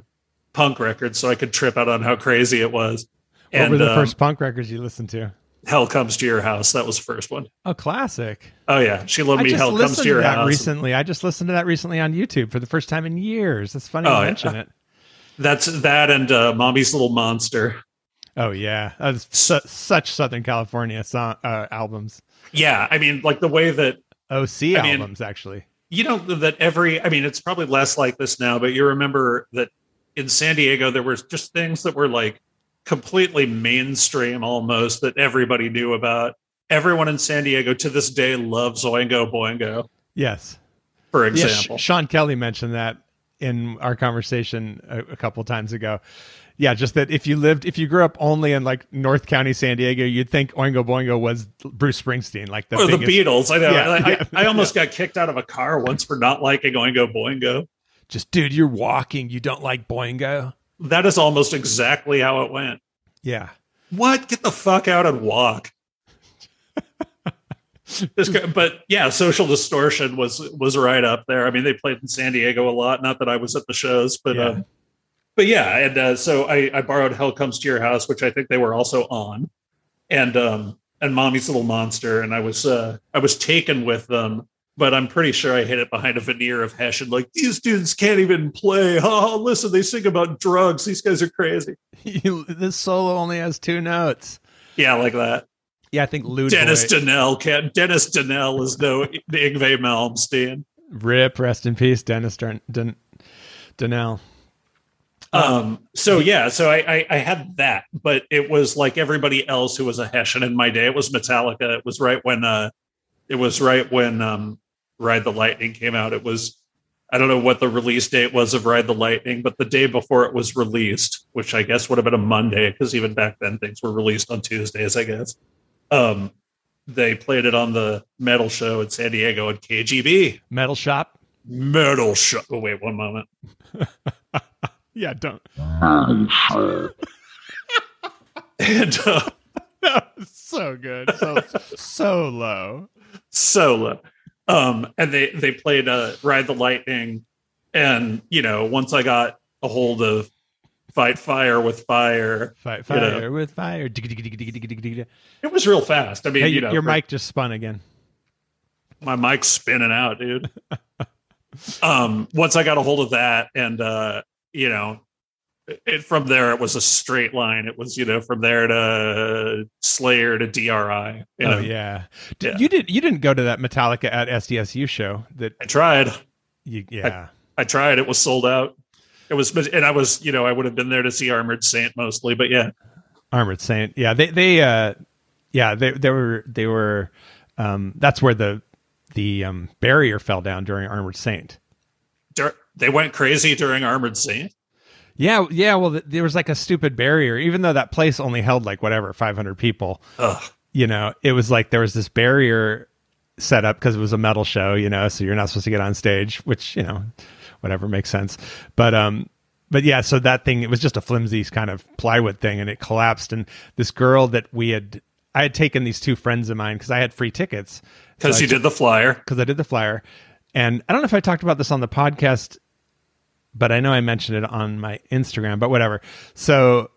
punk records so I could trip out on how crazy it was. What And were the um, first punk records you listened to? Hell Comes to Your House. That was the first one. A classic. Oh yeah. She loved I me Hell Comes to to Your that House. recently. I just listened to that recently on YouTube for the first time in years. That's funny Oh, you yeah. mention it. That's that and uh Mommy's Little Monster. Oh yeah, that's su- such Southern California song, uh, albums. Yeah. I mean, like the way that OC I mean- albums actually. you know that every i mean it's probably less like this now but you remember that in san diego there was just things that were like completely mainstream almost that everybody knew about everyone in san diego to this day loves oingo boingo Yes. for Yeah, example Sean Kelly mentioned that in our conversation a, a couple times ago. Yeah, just that if you lived, if you grew up only in like North County, San Diego, you'd think Oingo Boingo was Bruce Springsteen, like the or the beatles i know Yeah, I, yeah. I, I almost got kicked out of a car once for not liking oingo boingo Just dude, you're walking. You don't like Boingo. That is almost exactly how it went. Yeah, what? Get the fuck out and walk. This guy- but yeah social distortion was was right up there. I mean they played in san diego a lot. Not that i was at the shows but Yeah. um, but yeah and uh, so I, I borrowed hell comes to your house which i think they were also on. And um and mommy's little monster. And i was uh i was taken with them but i'm pretty sure i hid it behind a veneer of hessian like these dudes can't even play oh listen they sing about drugs these guys are crazy this solo only has two notes. yeah like that Yeah, I think Lou Dennis Danell can't. Dennis Danell is no Yngwie Malmsteen. Rip, rest in peace, Dennis Dun- Dun- Donnell. Um, so yeah, so I, I I had that, but it was like everybody else who was a Hessian in my day. It was Metallica. It was right when uh, it was right when um, Ride the Lightning came out. It was I don't know what the release date was of Ride the Lightning, but the day before it was released, which I guess would have been a Monday, because even back then things were released on Tuesdays, I guess. Um, they played it on the metal show in San Diego at KGB. Metal Shop. Metal Shop. Oh, wait one moment. Yeah, don't. And uh, so good. So so low. solo. Um, and they they played uh, Ride the Lightning, and you know once I got a hold of Fight Fire with Fire, Fight You know. fire with fire. It was real fast. I mean, you your, know, your for- mic just spun again. my mic's spinning out, dude. um, once I got a hold of that, and uh, you know, it, from there it was a straight line. It was you know from there to Slayer to DRI. You oh know, yeah. Yeah. You did. You didn't go to that Metallica at SDSU show. That I tried. you. Yeah. I tried. It was sold out. It was, and I was, you know, I would have been there to see Armored Saint mostly, but yeah, Armored Saint. Yeah. They. They. Uh. Yeah. They. They were. They were. Um. That's where the the um barrier fell down during Armored Saint. Dur- they went crazy during Armored Saint. Yeah, yeah. Well, th- there was like a stupid barrier, even though that place only held like whatever 500 people. Ugh. You know, it was like there was this barrier set up because it was a metal show. You know, so you're not supposed to get on stage, which you know, whatever makes sense. But um, but yeah, so that thing it was just a flimsy kind of plywood thing, and it collapsed. And this girl that we had, I had taken these two friends of mine because I had free tickets Because So I you did the flyer. because I did the flyer. And I don't know if I talked about this on the podcast but I know I mentioned it on my Instagram, but whatever. So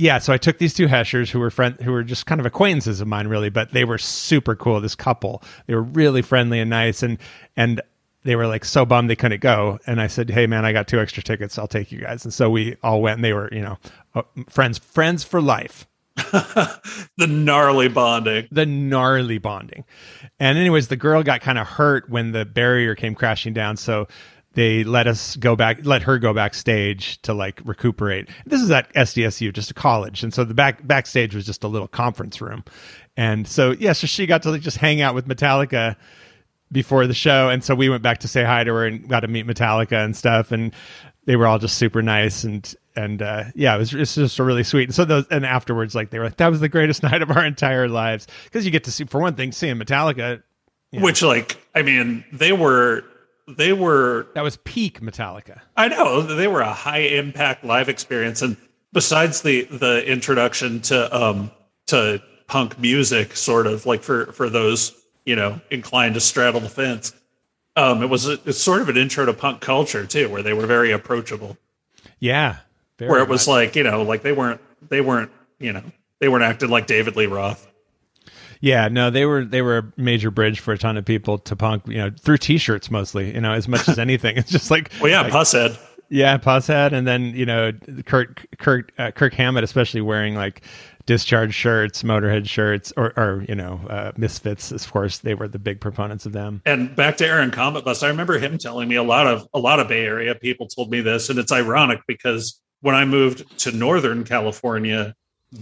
yeah, so I took these two Heschers who were friend who were just kind of acquaintances of mine really, but they were super cool, this couple. They were really friendly and nice and and they were like so bummed they couldn't go and I said, "Hey man, I got two extra tickets. I'll take you guys." And so we all went and they were, you know, uh, friends friends for life. the gnarly bonding. The gnarly bonding. And anyways, the girl got kind of hurt when the barrier came crashing down, so they let us go back let her go backstage to like recuperate this is at sdsu just a college and so the back backstage was just a little conference room and so yeah so she got to like just hang out with metallica before the show and so we went back to say hi to her and got to meet metallica and stuff and they were all just super nice and and uh, yeah, it was, it was just really sweet. And so those, and afterwards, like they were like, that was the greatest night of our entire lives because you get to see, for one thing, seeing Metallica. Which, like, I mean, they were they were that was peak Metallica. I know they were a high impact live experience, and besides the the introduction to um to punk music, sort of like for for those you know inclined to straddle the fence, um, it was a, it's sort of an intro to punk culture too, where they were very approachable. Yeah, very where it was much. like you know like they weren't they weren't you know they weren't acting like David Lee Roth. Yeah, no, they were they were a major bridge for a ton of people to punk, you know, through t-shirts mostly, you know, as much as anything. It's just like Well, yeah, like, Pusshead. yeah, Pusshead, and then you know, Kurt Kurt uh, Kirk Hammett, especially wearing like discharge shirts, Motorhead shirts, or or you know, uh, Misfits. Of course, they were the big proponents of them. And back to Aaron Cometbus, I remember him telling me a lot of a lot of Bay Area people told me this, and it's ironic because when I moved to Northern California,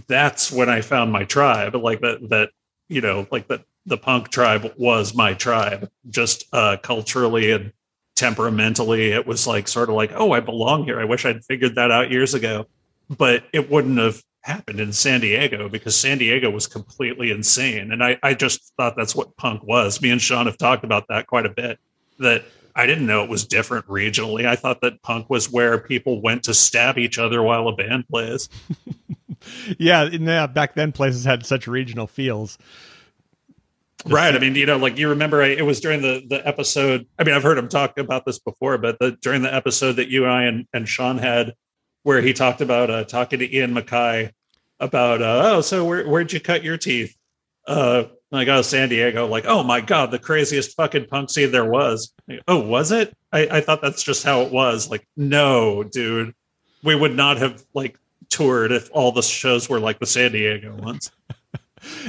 that's when I found my tribe. Like that that you know, like that the punk tribe was my tribe, just uh, culturally and temperamentally. It was like sort of like, oh, I belong here. I wish I'd figured that out years ago, but it wouldn't have happened in San Diego because San Diego was completely insane. And I, I just thought that's what punk was. Me and Sean have talked about that quite a bit. That I didn't know it was different regionally. I thought that punk was where people went to stab each other while a band plays. Yeah, back then places had such regional feels. Right. I mean, you know, like you remember, I, it was during the the episode. I mean, I've heard him talk about this before, but the, during the episode that you and I and, and Sean had, where he talked about uh, talking to Ian MacKaye about, uh, oh, so where where'd you cut your teeth? Uh, like, oh, San Diego. Like, oh my god, the craziest fucking punk scene there was. Like, oh, was it? I, I thought that's just how it was. Like, no, dude, we would not have like toured if all the shows were like the San Diego ones.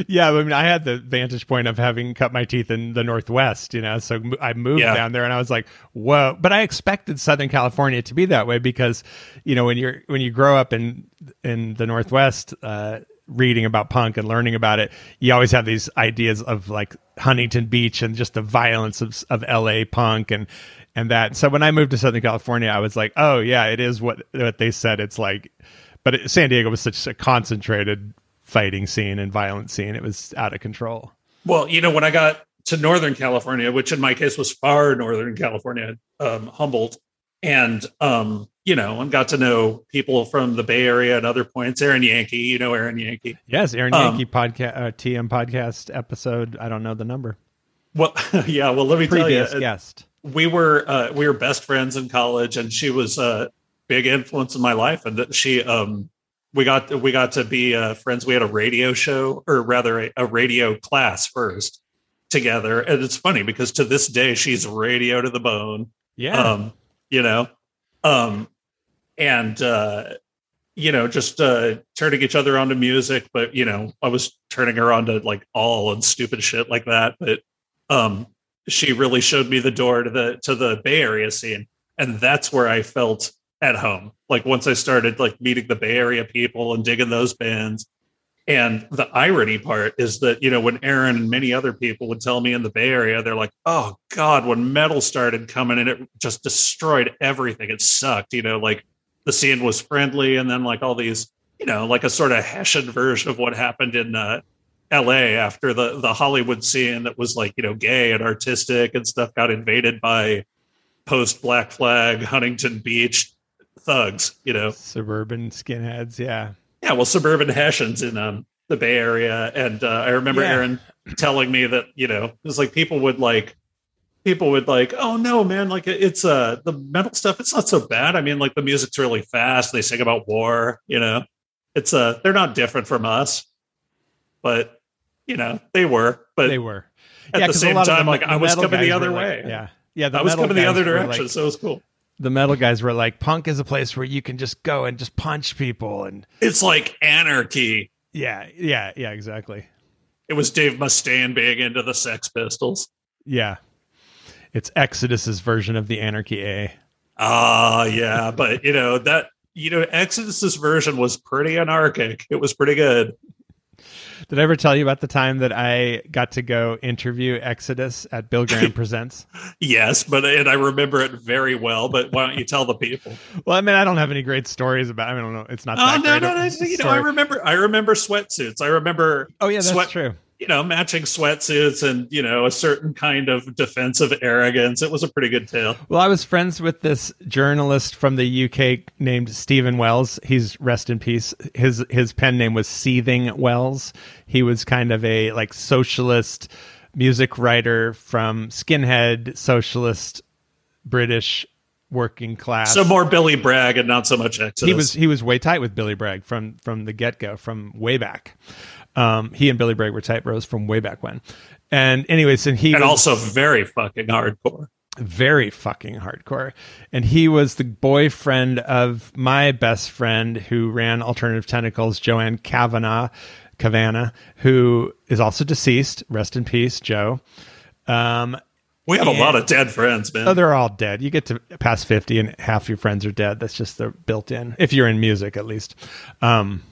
Yeah, I mean, I had the vantage point of having cut my teeth in the Northwest, you know, so I moved Yeah. down there and I was like, whoa. But I expected Southern California to be that way because, you know, when you're, when you grow up in, in the Northwest, uh, reading about punk and learning about it, you always have these ideas of like Huntington Beach and just the violence of, of LA punk and, and that. So when I moved to Southern California, I was like, oh yeah, it is what, what they said. It's like, but it, San Diego was such a concentrated fighting scene and violent scene. It was out of control. Well, you know, when I got to Northern California, which in my case was far Northern California, um, Humboldt, and um, you know, and got to know people from the Bay Area and other points. Erin Yanke, you know, Erin Yanke. Yes, Erin Um, Yanke podcast, uh, TM podcast episode. I don't know the number. Well, yeah. Well, let me tell you, Previous uh, guest. we were uh, we were best friends in college, and she was a big influence in my life. And she, um, we got we got to be uh, friends. We had a radio show, or rather, a, a radio class first together. And it's funny because to this day, she's radio to the bone. Yeah. um you know um and uh you know just uh turning each other onto music but you know i was turning her on to like all and stupid shit like that but um she really showed me the door to the to the bay area scene and that's where i felt at home. Like once i started like meeting the bay area people and digging those bands and the irony part is that, you know, when Aaron and many other people would tell me in the Bay Area, they're like, oh God, when metal started coming and it just destroyed everything. It sucked, you know, like the scene was friendly and then like all these, you know, like a sort of Hessian version of what happened in uh, LA after the, the Hollywood scene that was like, you know, gay and artistic and stuff got invaded by post Black Flag, Huntington Beach thugs, you know. Suburban skinheads. Yeah. Yeah, well, suburban Hessians in um, the Bay Area, and uh, I remember Yeah. Aaron telling me that you know it was like people would like people would like, oh no, man, like it's uh the metal stuff, it's not so bad. I mean, like the music's really fast. They sing about war, you know. It's uh they're not different from us, but you know, they were. But they were. at Yeah, the same time, the like me- I was coming the other way. like- yeah. Yeah, the I was coming the other direction, like- so it was cool. The metal guys were like, punk is a place where you can just go and just punch people. And It's like anarchy. yeah, yeah, yeah, exactly. It was Dave Mustaine being into the Sex Pistols. Yeah. It's Exodus's version of the Anarchy A. Ah, yeah, but you know that you know Exodus's version was pretty anarchic. It was pretty good. Did I ever tell you about the time that I got to go interview Exodus at Bill Graham Presents? Yes, but and I remember it very well. But why don't you tell the people? Well, I mean, I don't have any great stories about. I, mean, I don't know. It's not. Oh that no, no, no! You know, I remember. I remember sweatsuits. I remember. Oh yeah, that's sweat- true. You know, matching sweatsuits and you know a certain kind of defensive arrogance. It was a pretty good tale. Well, I was friends with this journalist from the UK named Stephen Wells. He's rest in peace. His his pen name was Seething Wells. He was kind of a like socialist music writer from skinhead socialist British working class. So more Billy Bragg and not so much Exodus. he was he was way tight with Billy Bragg from from the get go from way back. Um, he and Billy Bragg were tight bros from way back when. And anyways, and he and was- also very fucking hardcore. very fucking hardcore. And he was the boyfriend of my best friend who ran Alternative Tentacles, Joanne Kavanagh, Kavanagh, who is also deceased. Rest in peace, Joe. Um, We have a lot of dead friends, man. oh, they're all dead. You get to past 50 and half your friends are dead. That's just they're built in, if you're in music at least. Um,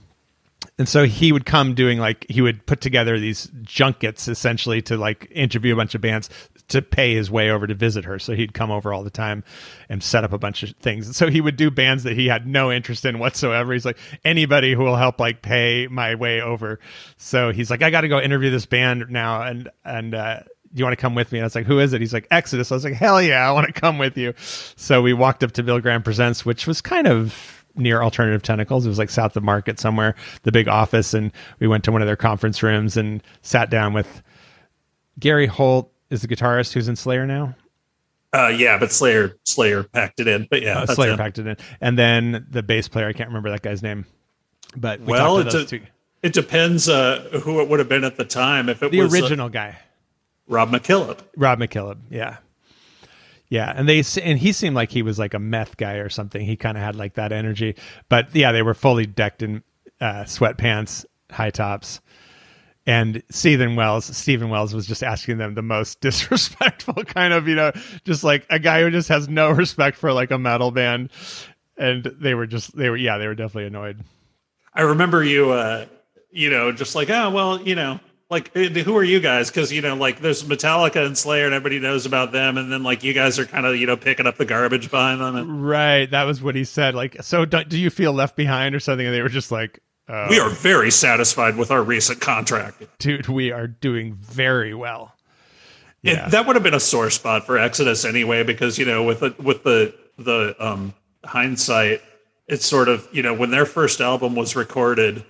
and so he would come doing like he would put together these junkets essentially to like interview a bunch of bands to pay his way over to visit her so he'd come over all the time and set up a bunch of things and so he would do bands that he had no interest in whatsoever he's like anybody who will help like pay my way over so he's like i gotta go interview this band now and and uh you want to come with me? And I was like, who is it? He's like, Exodus. I was like, hell yeah, I want to come with you. So we walked up to Bill Graham Presents, which was kind of near Alternative Tentacles. It was like south of Market somewhere, the big office. And we went to one of their conference rooms and sat down with Gary Holt is the guitarist who's in Slayer now. Uh, yeah, but Slayer Slayer packed it in. But yeah, Uh, Slayer him. packed it in. And then the bass player, I can't remember that guy's name. But we Well, it's a- two. It depends uh, who it would have been at the time. If it The was uh, original guy. Rob McKillop. Rob McKillop, yeah, yeah, and they and he seemed like he was like a meth guy or something. He kind of had like that energy, but yeah, they were fully decked in uh, sweatpants, high tops, and Stephen Wells. Stephen Wells was just asking them the most disrespectful kind of, you know, just like a guy who just has no respect for like a metal band, and they were just they were yeah they were definitely annoyed. I remember you, uh, you know, just like, oh, well, you know, like, who are you guys? Because, you know, like there's Metallica and Slayer and everybody knows about them. And then, like, you guys are kind of, you know, picking up the garbage behind them. And Right, that was what he said. Like, so do, do you feel left behind or something? And they were just like. Uh, we are very satisfied with our recent contract. dude, we are doing very well. It- Yeah. that would have been a sore spot for Exodus anyway, because, you know, with the, with the, the, um, hindsight, it's sort of, you know, when their first album was recorded,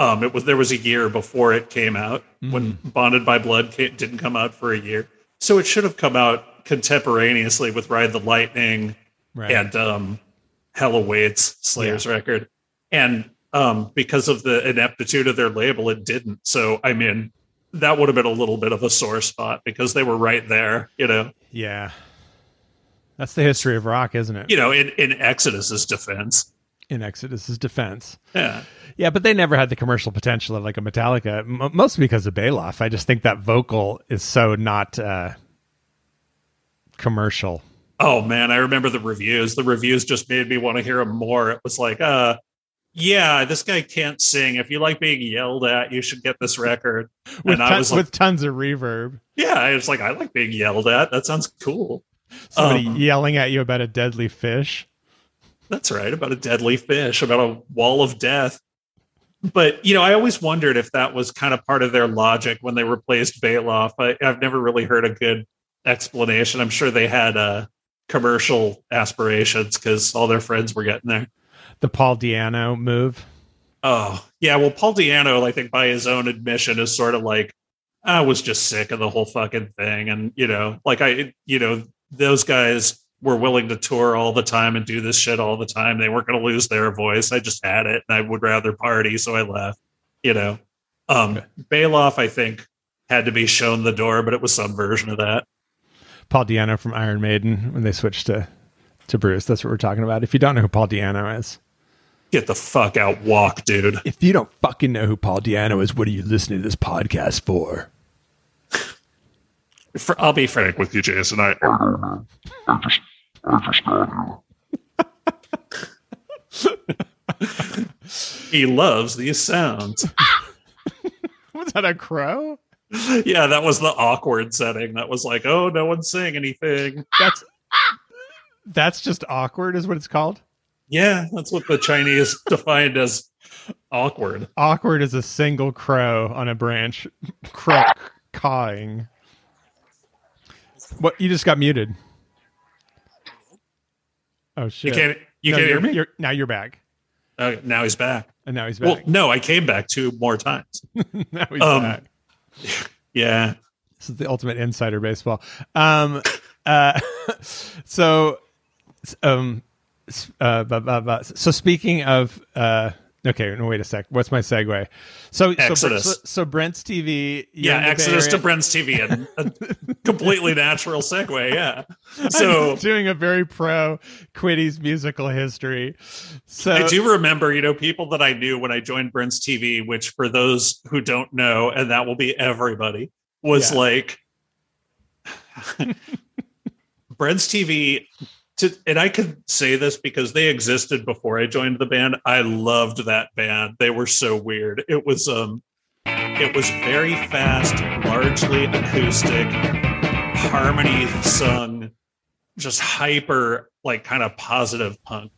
um, it was, there was a year before it came out when Bonded by Blood ca- didn't come out for a year. So it should have come out contemporaneously with Ride the Lightning Right. and um, Hell Awaits, Slayer's record. And um, because of the ineptitude of their label, it didn't. So, I mean, that would have been a little bit of a sore spot because they were right there, you know. yeah. That's the history of rock, isn't it? You know, in, in Exodus's defense. In Exodus's defense. Yeah. Yeah, but they never had the commercial potential of like a Metallica, m- mostly because of Baloff. I just think that vocal is so not uh, commercial. Oh man, I remember the reviews. The reviews just made me want to hear him more. It was like, uh, yeah, this guy can't sing. If you like being yelled at, you should get this record. With, ton- was like, with tons of reverb. yeah, I was like, I like being yelled at. That sounds cool. Somebody Um, yelling at you about a deadly fish. That's right, about a deadly fish, about a wall of death. But you know, I always wondered if that was kind of part of their logic when they replaced Baloff. I, I've never really heard a good explanation. I'm sure they had uh, commercial aspirations because all their friends were getting there. The Paul Di'Anno move. Oh, yeah. Well, Paul Di'Anno, I think by his own admission, is sort of like I was just sick of the whole fucking thing. And, you know, like I, you know, those guys were willing to tour all the time and do this shit all the time. They weren't going to lose their voice. I just had it and I would rather party. So I left, you know. Um, Okay. Baloff, I think, had to be shown the door, but it was some version of that. Paul Di'Anno from Iron Maiden when they switched to to Bruce. That's what we're talking about. If you don't know who Paul Di'Anno is, Get the fuck out, walk, dude. if you don't fucking know who Paul Di'Anno is, what are you listening to this podcast for? For, I'll be frank with you, Jason. I, I don't know. I just, got here. he loves these sounds. Was that a crow? yeah, that was the awkward setting. That was like, oh, no one's saying anything. That's that's just awkward, is what it's called. Yeah, that's what the Chinese defined as awkward. Awkward is a single crow on a branch, crow cawing. What you just got muted? Oh shit! You can't. You No, can't hear you're- me. You're, now you're back, Uh, now he's back. and now he's back. Well, no, I came back two more times. now he's um, back. Yeah, This is the ultimate insider baseball. Um, uh, so, um, uh, bu- bu- bu- so speaking of, uh, okay, no, wait a sec. What's my segue? So, so, Exodus. so, so Brent's TV. yeah. Exodus to Brent's TV, and a completely natural segue. Yeah. I'm So doing a very pro Quiddy's musical history. So I do remember, you know, people that I knew when I joined Brent's TV, which for those who don't know, and that will be everybody, was Yeah. like Brent's TV. To, and I could say this because they existed before I joined the band. I loved that band. They were so weird. It was um it was very fast, largely acoustic, harmony sung, just hyper, like kind of positive punk.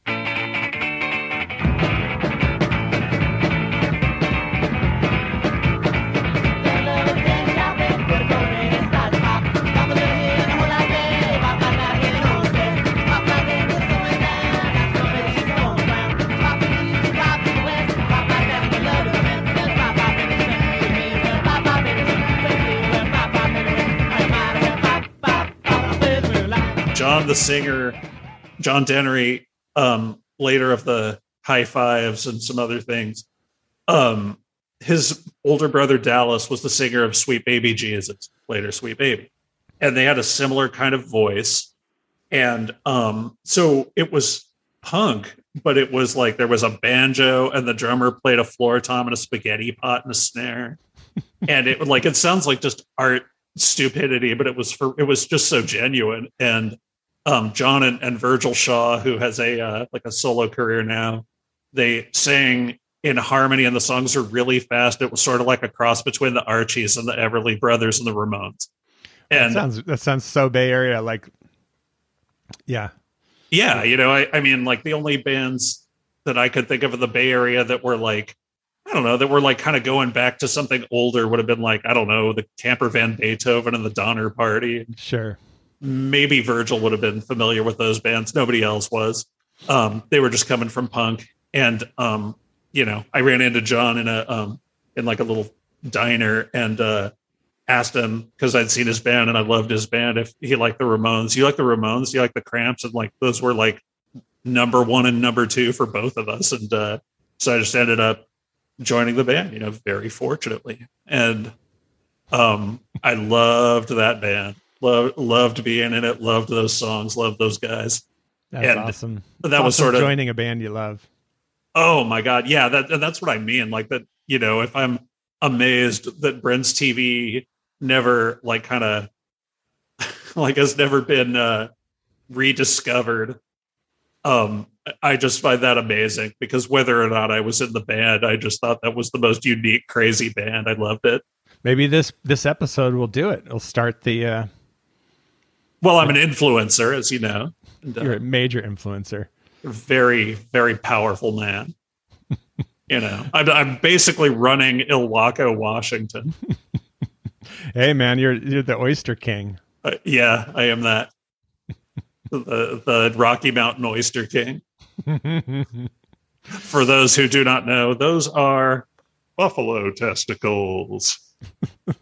John the singer, John Dennery, um, later of the High Fives and some other things. Um, his older brother Dallas was the singer of Sweet Baby Jesus, later Sweet Baby, and they had a similar kind of voice. And um, so it was punk, but it was like there was a banjo and the drummer played a floor tom and a spaghetti pot and a snare, and it like it sounds like just art stupidity, but it was for it was just so genuine. And um, John and, and Virgil Shaw, who has a uh, like a solo career now, they sang in harmony, and the songs are really fast. It was sort of like a cross between the Archies and the Everly Brothers and the Ramones. that And sounds that sounds so Bay Area. Like, yeah, yeah, you know, I, I mean, like the only bands that I could think of in the Bay Area that were like, I don't know, that were like kind of going back to something older would have been like, I don't know, the Camper Van Beethoven and the Donner Party. sure. Maybe Virgil would have been familiar with those bands. Nobody else was. Um, they were just coming from punk. And um, you know, I ran into John in a um in like a little diner and uh asked him because I'd seen his band and I loved his band if he liked the Ramones. You like the Ramones, you like the cramps, and like those were like number one and number two for both of us. And uh so I just ended up joining the band, you know, very fortunately. And um I loved that band loved loved being in it loved those songs loved those guys That's And awesome. that was awesome sort of joining a band you love. oh my god yeah that and that's what i mean like that you know if i'm amazed that brent's tv never like kind of like has never been uh rediscovered um i just find that amazing because whether or not i was in the band i just thought that was the most unique crazy band i loved it Maybe this this episode will do it. It'll start the. Uh, well i'm an influencer as you know and, uh, you're a major influencer. very very powerful man. You know I'm, I'm basically running ilwaco washington. Hey man, you're you're the Oyster King. Uh, yeah i am that. The the rocky mountain oyster king. For those who do not know those are buffalo testicles.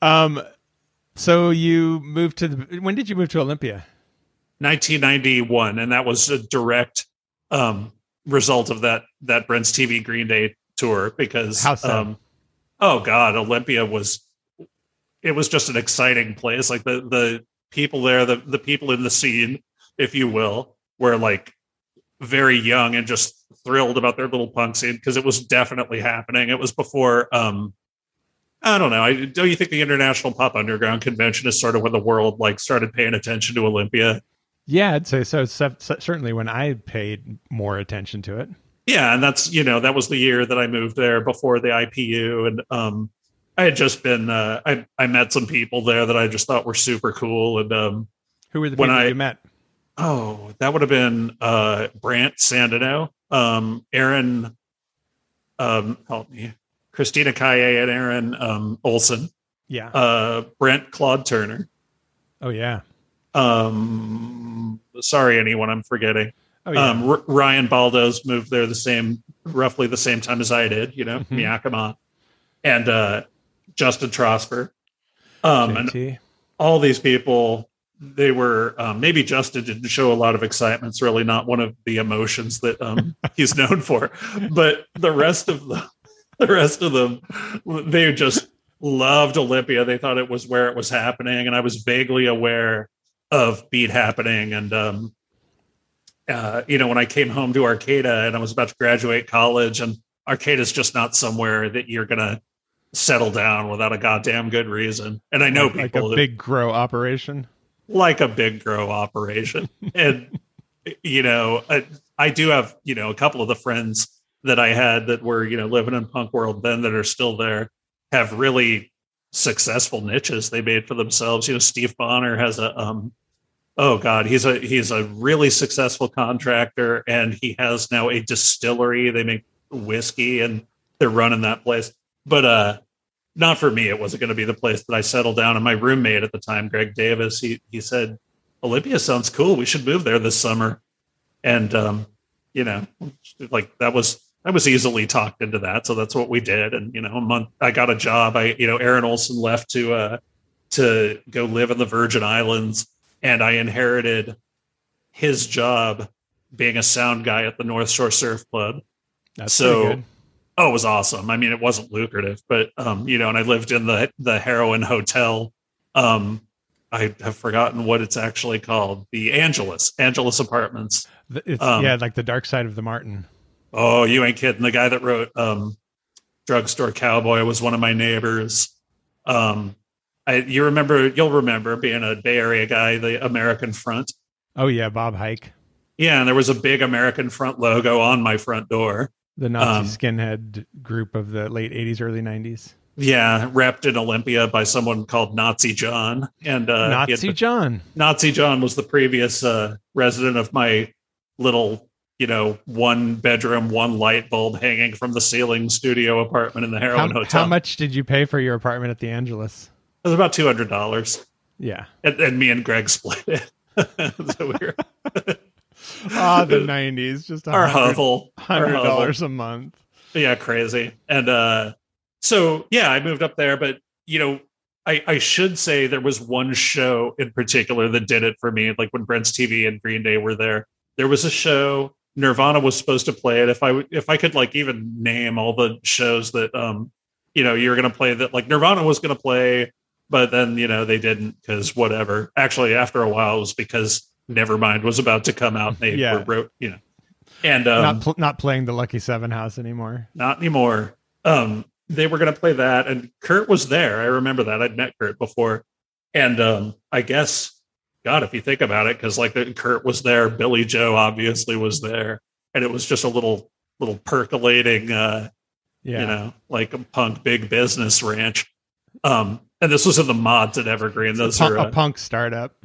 Um, so you moved to the. When did you move to Olympia? 1991, and that was a direct um, result of that that Brent's TV Green Day tour because How so? um, oh god, Olympia was it was just an exciting place. Like the the people there, the the people in the scene, if you will, were like very young and just thrilled about their little punk scene because it was definitely happening. It was before um I don't know. I don't you think the International Pop Underground Convention is sort of when the world like started paying attention to Olympia? Yeah, I'd say so. Ce- ce- Certainly, when I paid more attention to it. Yeah, and that's you know that was the year that I moved there before the IPU, and um, I had just been uh, I I met some people there that I just thought were super cool, and um, Who were the When people I- you met? oh, that would have been uh, Brandt Sandeno, um, Aaron, um, help me, Christina Kaye and Aaron um, Olson, Yeah. uh, Brent Claude Turner. oh yeah. Um, sorry, anyone I'm forgetting. Oh yeah. Um, R- Ryan Baldo's moved there the same, roughly the same time as I did. You know, Mhm. Yakima, and uh, Justin Trosper, um, and all these people. They were um, maybe Justin didn't show a lot of excitement. It's really not one of the emotions that um, he's known for, but the rest of the the rest of them, they just loved Olympia. They thought it was where it was happening, and I was vaguely aware of Beat happening. And um, uh, you know, when I came home to Arcata and I was about to graduate college, and Arcata's just not somewhere that you're gonna settle down without a goddamn good reason. And I know like, like people a big grow operation. like a big grow operation. and you know, I, I do have you know a couple of the friends that I had that were you know living in punk world then that are still there have really successful niches they made for themselves. You know, Steve Bonner has a um oh god, he's a he's a really successful contractor and he has now a distillery. They make whiskey and they're running that place. But uh not for me. It wasn't going to be the place that I settled down. And my roommate at the time, Greg Davis, he he said, Olympia sounds cool. We should move there this summer. And um, you know, like that was I was easily talked into that. So that's what we did. And you know, a month I got a job. I you know, Aaron Olson left to uh to go live in the Virgin Islands and I inherited his job being a sound guy at the North Shore Surf Club That's So- oh, it was awesome. I mean, it wasn't lucrative, but um, you know, and I lived in the the heroin hotel. Um, I have forgotten what it's actually called. The Angelus, Angelus Apartments. It's um, yeah, like the dark side of the Martin. Oh, you ain't kidding. The guy that wrote um, Drugstore Cowboy was one of my neighbors. Um, I, you remember, you'll remember being a Bay Area guy, the American Front. Oh yeah, Bob Heick, Yeah, and there was a big American Front logo on my front door. the Nazi Um, skinhead group of the late '80s, early '90s. Yeah, wrapped in Olympia by someone called Nazi John. And uh, he had- Nazi John. Nazi John was the previous uh, resident of my little, you know, one bedroom, one light bulb hanging from the ceiling studio apartment in the How, Hotel. how much did you pay for your apartment at the Angelus? It was about two hundred dollars, Yeah. and, and me and Greg split it. so we were Ah, the '90s, just our hovel, hundred dollars a month. yeah crazy and uh so yeah i moved up there but you know I, I should say there was one show in particular that did it for me like when brent's tv and green day were there there was a show nirvana was supposed to play it if i w- if i could like even name all the shows that um you know you're gonna play that like nirvana was gonna play but then you know they didn't because whatever actually after a while it was because nevermind was about to come out and they Yeah. wrote you know and um not pl- not playing the Lucky Seven house anymore. not anymore. Um, they were going to play that, and Kurt was there. I remember that. I'd met Kurt before, and um, I guess, God, if you think about it, because like the, Kurt was there, Billie Joe obviously was there, and it was just a little, little percolating, uh, Yeah. you know, like a punk big business ranch. Um, and this was in the mods at Evergreen. It's a Those pu- are, a uh, punk startup.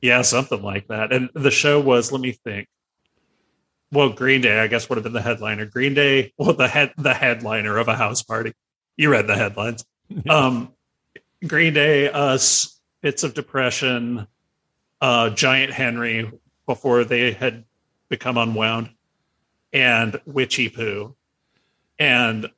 yeah, something like that. And the show was, let me think. Well, Green Day, I guess, would have been the headliner. Green Day, well, the head, the headliner of a house party. You read the headlines. Um, Green Day, us, Fits of Depression, uh, Giant Henry before they had become unwound, and Witchy Poo. And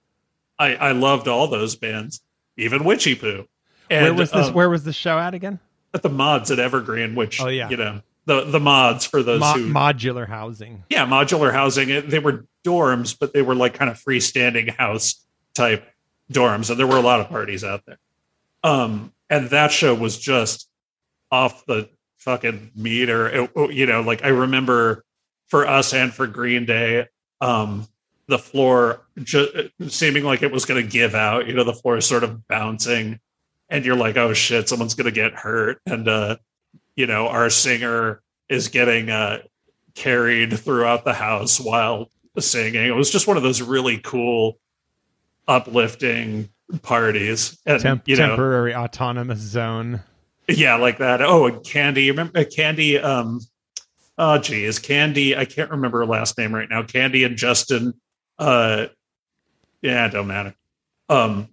I, I loved all those bands, even Witchy Poo. And, where was this? um, where was the show at again? at the mods at Evergreen, which Oh, yeah. you know the the mods for those Mo- who modular housing. yeah modular housing. They were dorms, but they were like kind of freestanding house type dorms, and there were a lot of parties out there. Um, and that show was just off the fucking meter. It- you know, like I remember for us and for Green Day, um, the floor ju- seeming like it was going to give out. You know, the floor is sort of bouncing, and you're like, "Oh shit, someone's going to get hurt." And uh, you know, our singer is getting uh, carried throughout the house while singing. It was just one of those really cool, uplifting parties, and Temp- you know, temporary autonomous zone. Yeah, like that. Oh, and Candy. Remember uh, Candy? Um, oh, geez, Candy. I can't remember her last name right now. Candy and Justin. Uh, yeah, don't matter. Um,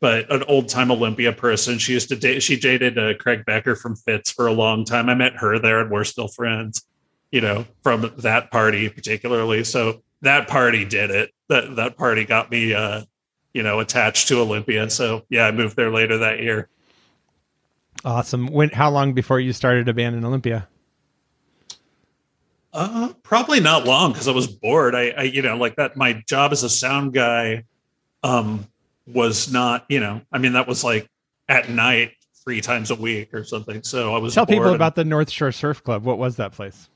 but an old time Olympia person. She used to date. She dated uh, Craig Becker from Fits for a long time. I met her there, and we're still friends. You know, from that party particularly. So that party did it. That that party got me. Uh, you know, attached to Olympia. So yeah, I moved there later that year. Awesome. When? How long before you started a band in Olympia? Uh, probably not long because I was bored. I, I, you know, like that. My job as a sound guy, um, was not, you know, I mean, that was like at night three times a week or something. So I was Tell people about the North Shore Surf Club. What was that place?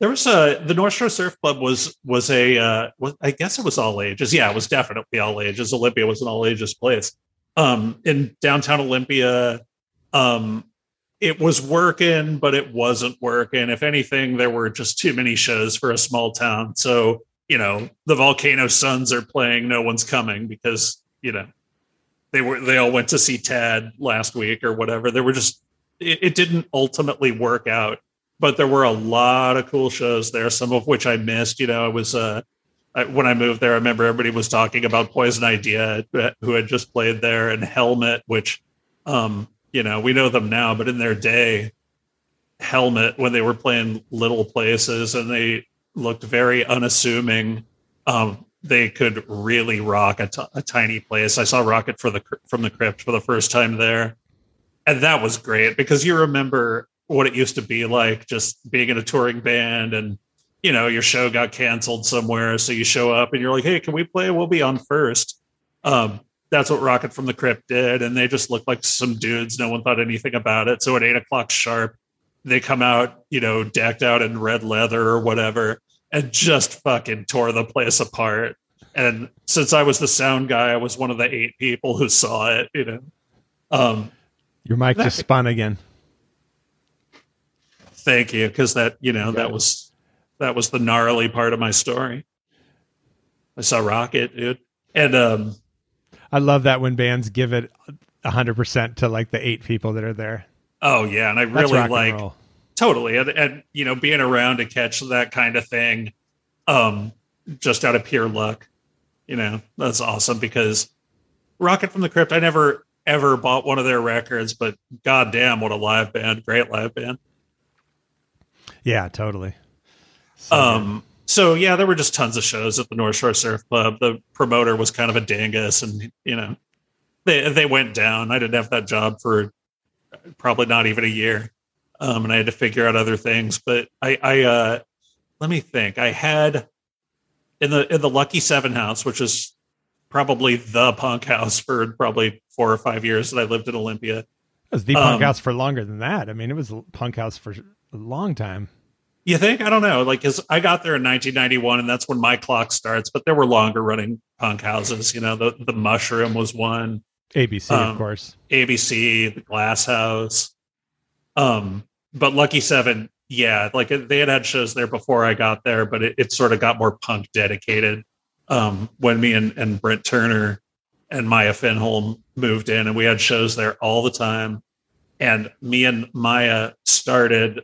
There was a the North Shore Surf Club was was a uh, was, I guess it was all ages. Yeah, it was definitely all ages. Olympia was an all ages place. Um, in downtown Olympia, um, it was working, but it wasn't working. If anything, there were just too many shows for a small town. So you know, the Volcano Suns are playing. No one's coming because you know they were they all went to see Tad last week or whatever. There were just it, it didn't ultimately work out but there were a lot of cool shows there, some of which I missed. You know, it was uh, I, when I moved there, I remember everybody was talking about Poison Idea, who had just played there, and Helmet, which, um, you know, we know them now, but in their day, Helmet, when they were playing little places and they looked very unassuming, um, they could really rock a, t- a tiny place. I saw Rocket for the from the Crypt for the first time there, and that was great because you remember what it used to be like just being in a touring band and you know your show got canceled somewhere. So you show up and you're like hey can we play? We'll be on first. Um that's what rocket from the crypt did and they just looked like some dudes. No one thought anything about it. So at eight o'clock sharp they come out you know decked out in red leather or whatever and just fucking tore the place apart. And since i was the sound guy i was one of the eight people who saw it you know. Um Your mic That- just spun again. thank you because that you know Got that it. was that was the gnarly part of my story. I saw rocket dude. And um I love that when bands give it hundred percent to like the eight people that are there. oh yeah and i really and like roll. totally and, and you know being around to catch that kind of thing um just out of pure luck you know that's awesome because rocket from the crypt i never ever bought one of their records but goddamn what a live band great live band Yeah, totally. So. Um, so yeah, there were just tons of shows at the North Shore Surf Club. The promoter was kind of a dingus, and you know, they they went down. I didn't have that job for probably not even a year, um, and I had to figure out other things. But I, I uh, let me think. I had in the in the Lucky Seven house, which is probably the punk house for probably four or five years that I lived in Olympia. it was the punk um, house for longer than that. I mean, it was a punk house for a long time. You think? I don't know. Like, cause I got there in 1991, and that's when my clock starts. But there were longer running punk houses. You know, the the Mushroom was one, ABC, Um, of course. ABC, the Glass House. Um, but Lucky Seven, yeah, like they had had shows there before I got there, but it, it sort of got more punk dedicated. Um, when me and, and Brent Turner and Maya Finholm moved in, and we had shows there all the time. And me and Maya started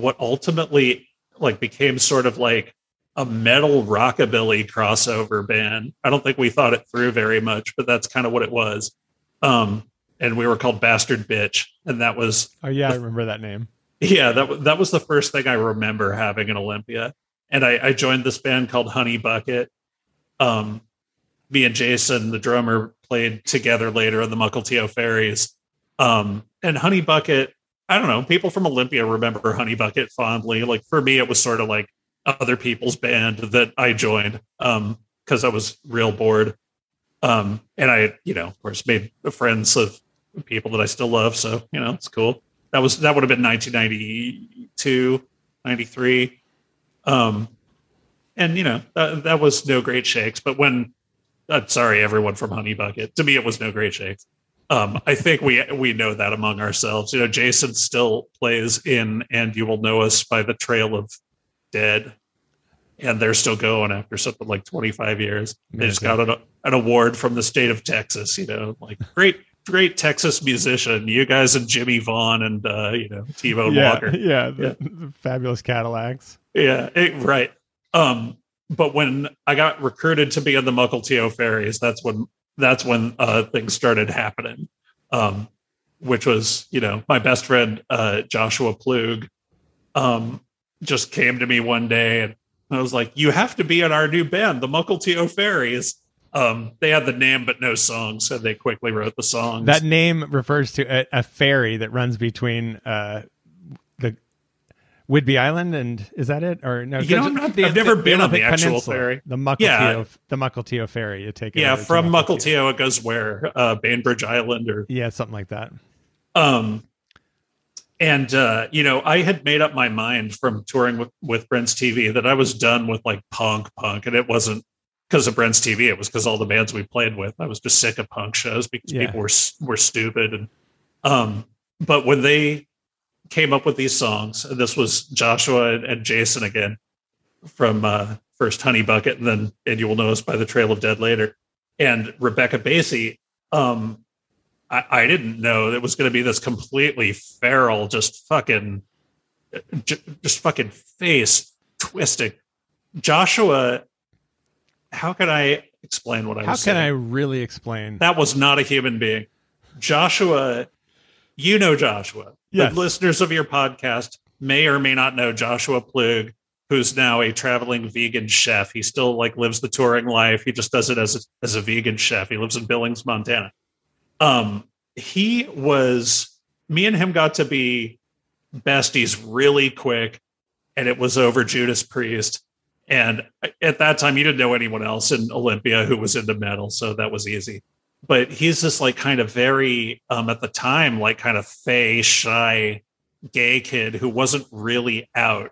what ultimately like became sort of like a metal rockabilly crossover band. I don't think we thought it through very much, but that's kind of what it was. Um, and we were called Bastard Bitch, and that was Oh yeah, I remember that name. yeah, that that was the first thing I remember having in Olympia. And I, I joined this band called Honey Bucket. Um, me and Jason, the drummer, played together later in the Mukilteo Fairies. Um, and Honey Bucket, I don't know, people from Olympia remember Honey Bucket fondly. Like for me, it was sort of like other people's band that I joined um because I was real bored. Um, and I, you know, of course, made friends of people that I still love. So, you know, it's cool. That was that would have been 1992, 93. Um, and you know, that, that was no great shakes. But when, uh, sorry, everyone from Honey Bucket, to me, it was no great shakes. Um, I think we we know that among ourselves. You know, Jason still plays in "And You Will Know Us" by the Trail of Dead, and they're still going after something like 25 years. They just got an, an award from the state of Texas. You know, like great great Texas musician. You guys and Jimmie Vaughan and uh, you know T Bone yeah, Walker. yeah, the, the fabulous Cadillacs. Yeah, it, right. Um, but when I got recruited to be in the Mukilteo Fairies, that's when that's when uh, things started happening. Um, which was, you know, my best friend uh, Joshua Ploeg um, just came to me one day and I was like, "You have to be in our new band, the Mukilteo Fairies." Um, they had the name but no song, so they quickly wrote the songs. That name refers to a, a that runs between uh, Whidbey Island and is that it or no? You know, I'm not- I've never been on the actual Peninsula, ferry. The Mukilteo, Yeah. the Mukilteo ferry. You take it. yeah, from Mukilteo, it goes where uh, Bainbridge Island or Yeah, something like that. Um, and uh, you know, I had made up my mind from touring with with Brent's TV that I was done with like punk, punk, and it wasn't because of Brent's TV. It was because all the bands we played with. I was just sick of punk shows because Yeah. people were were stupid. And um, but when they came up with these songs, and this was Joshua and, Jason again from uh, first Honey Bucket, and then and you will know us by the Trail of Dead later, and Rebecca Basie. Um, I, I didn't know it was going to be this completely feral, just fucking, j- just fucking face twisting. Joshua, how can I explain what I How was can I really explain? That was not a human being. Joshua, you know Joshua. Yes. The listeners of your podcast may or may not know Joshua Ploeg, who's now a traveling vegan chef. He still like lives the touring life. He just does it as a, as a vegan chef. He lives in Billings, Montana. Um, he was me and him got to be besties really quick, and it was over Judas Priest. And at that time, you didn't know anyone else in Olympia who was into metal, so that was easy. But he's this like kind of very um, at the time like kind of fey, shy, gay kid who wasn't really out,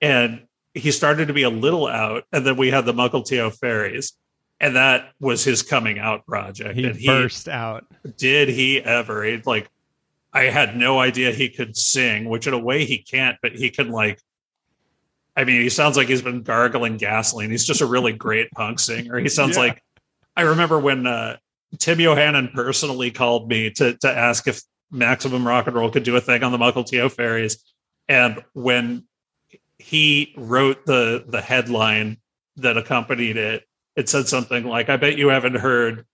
and he started to be a little out. And then we had the Mukilteo Fairies, and that was his coming out project. He and he burst out. did he ever? It like I had no idea he could sing, which in a way he can't, but he can like I mean, he sounds like he's been gargling gasoline. He's just a really great punk singer. He sounds Yeah. like I remember when uh Tim Yohannan personally called me to to ask if Maximum Rock and Roll could do a thing on the Mukilteo Fairies. And when he wrote the the headline that accompanied it, it said something like, I bet you haven't heard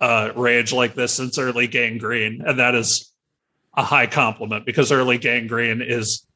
uh, rage like this since early Gang Green. And that is a high compliment because early Gang Green is,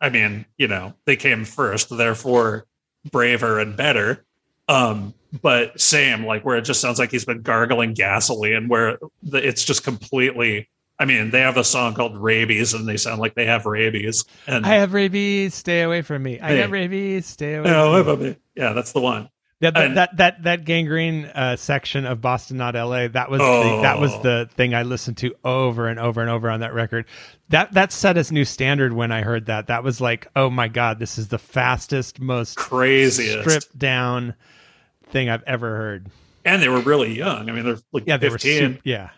I mean, you know, they came first, therefore braver and better. Um, but same, like where it just sounds like he's been gargling gasoline, where the, it's just completely. I mean, they have a song called "Rabies," and they sound like they have rabies. And I have rabies. Stay away from me. I Hey. have rabies. Stay away. From me. yeah, that's the one. That that, And- that that that Gang Green uh, section of Boston, not L.A. That was the, Oh. that was the thing I listened to over and over and over on that record. That that set a new standard when I heard that. That was like, oh my god, this is the fastest, most Craziest. stripped down thing I've ever heard. And they were really young. I mean, they're like Yeah, they 15. were super, yeah.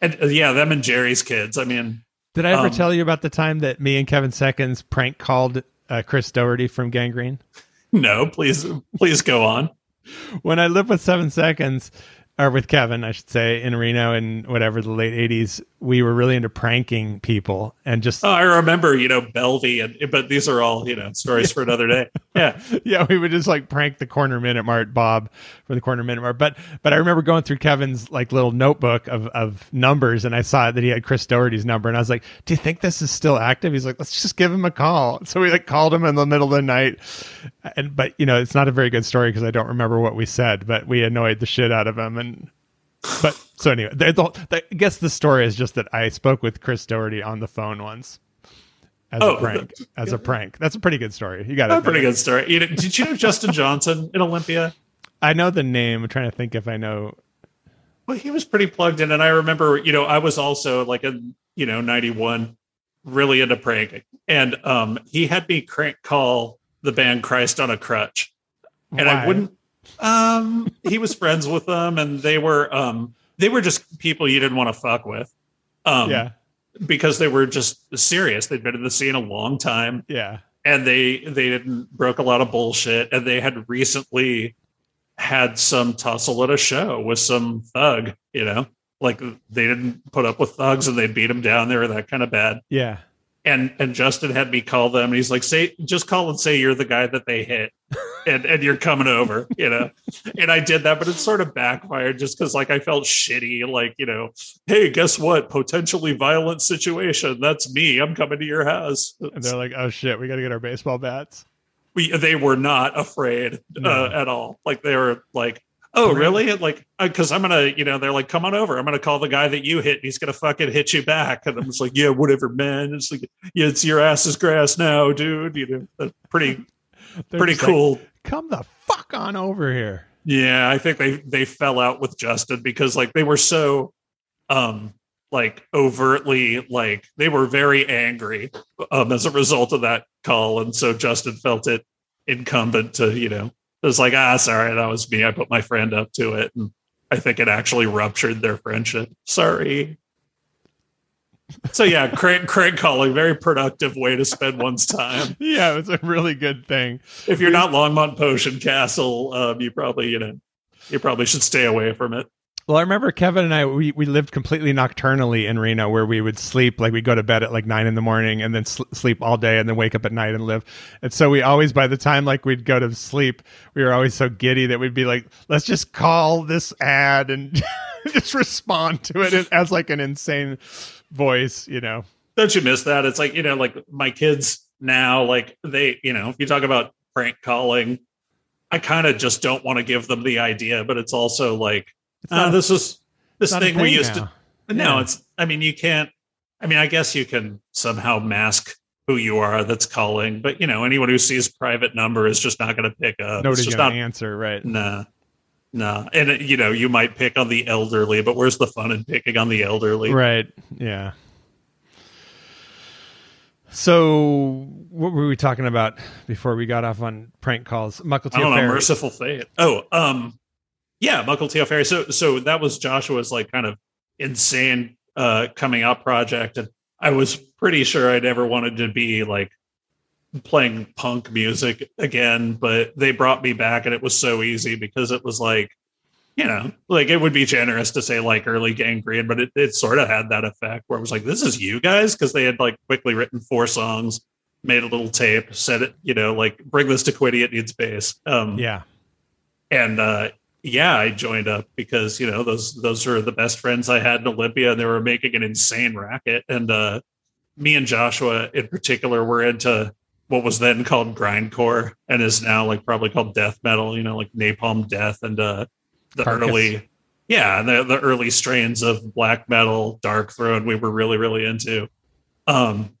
And uh, yeah, them and Jerry's kids. I mean, Did I ever Um, tell you about the time that me and Kevin Seconds prank called uh, Chris Doherty from Gang Green? no, please, please go on. when I lived with Seven Seconds, or with Kevin, I should say, in Reno in whatever the late '80s, we were really into pranking people and just Oh, I remember, you know, Belvy, and but these are all, you know, stories for another day. Yeah. yeah, we would just like prank the corner minute mart Bob for the corner minute mart. But but I remember going through Kevin's like little notebook of of numbers, and I saw that he had Chris Doherty's number, and I was like, "Do you think this is still active?" He's like, "Let's just give him a call." So we like called him in the middle of the night, and but you know it's not a very good story because I don't remember what we said, but we annoyed the shit out of him, and but So anyway, the, the, the, I guess the story is just that I spoke with Chris Doherty on the phone once as Oh, a prank. As a prank. That's a pretty good story. You got A pretty good story. You know, did you know Justin Johnson in Olympia? I know the name. I'm trying to think if I know. Well, he was pretty plugged in, and I remember, you know, I was also like in, you know, '91, really into pranking, and um, he had me crank call the band Christ on a Crutch, and I wouldn't. Um, he was friends with them, and they were um, they were just people you didn't want to fuck with, um, Yeah. because they were just serious. They'd been in the scene a long time, Yeah. and they they didn't broke a lot of bullshit and they had recently had some tussle at a show with some thug you know like they didn't put up with thugs and they beat them down they were that kind of bad Yeah. And and justin had me call them and he's like say just call and say you're the guy that they hit and and you're coming over you know and i did that but it sort of backfired just because like i felt shitty like you know hey guess what potentially violent situation that's me i'm coming to your house And they're like, oh shit, we got to get our baseball bats. we they were not afraid No. uh, at all. Like they were like, "Oh, really?" Like, because I'm gonna, you know, they're like, "Come on over. I'm gonna call the guy that you hit. And he's gonna fucking hit you back." And I'm just like, "Yeah, whatever, man." It's like, "Yeah, it's your ass is grass now, dude." You know, pretty pretty just like, cool. Come the fuck on over here. Yeah, I think they they fell out with Justin because like they were so um like overtly like they were very angry um as a result of that call and so Justin felt it incumbent to, you know, it was like, ah, sorry, that was me. I put my friend up to it and I think it actually ruptured their friendship. Sorry. So yeah, crank crank calling, very productive way to spend one's time. Yeah, it was a really good thing. If you're not Longmont Potion Castle, um, you probably, you know, you probably should stay away from it. Well, I remember Kevin and I we, we lived completely nocturnally in Reno, where we would sleep like we would go to bed at like nine in the morning and then sl- sleep all day and then wake up at night and live. And so we always, by the time like we'd go to sleep, we were always so giddy that we'd be like, let's just call this ad and just respond to it as like an insane voice, you know. don't you miss that? It's like, you know, like my kids now, like they, you know, if you talk about prank calling, I kind of just don't want to give them the idea, but it's also like, uh, this is this it's not a thing we used now. to. No, Yeah. it's, I mean, you can't, I mean, I guess you can somehow mask who you are that's calling, but you know, anyone who sees private number is just not going to pick up. Nobody's gonna not, answer, right? nah, nah. And uh, you know, you might pick on the elderly, but where's the fun in picking on the elderly? Right. Yeah. So, what were we talking about before we got off on prank calls? Michael I don't know, Mercyful Fate. Oh, um, yeah, Mukilteo Fairies. So, so that was Joshua's like kind of insane uh coming out project, and I was pretty sure I never wanted to be like playing punk music again, but they brought me back, and it was so easy because it was like, you know, like it would be generous to say like early Gang Green, but it, it sort of had that effect where it was like, this is you guys because they had like quickly written four songs. Made a little tape, said it, you know, like bring this to Quiddy, it needs bass. Um, Yeah. and uh yeah i joined up because you know those those are the best friends i had in olympia and they were making an insane racket and uh me and joshua in particular were into what was then called grindcore and is now like probably called death metal you know like napalm death and uh the Carcass. early yeah the, the early strains of black metal Darkthrone we were really really into um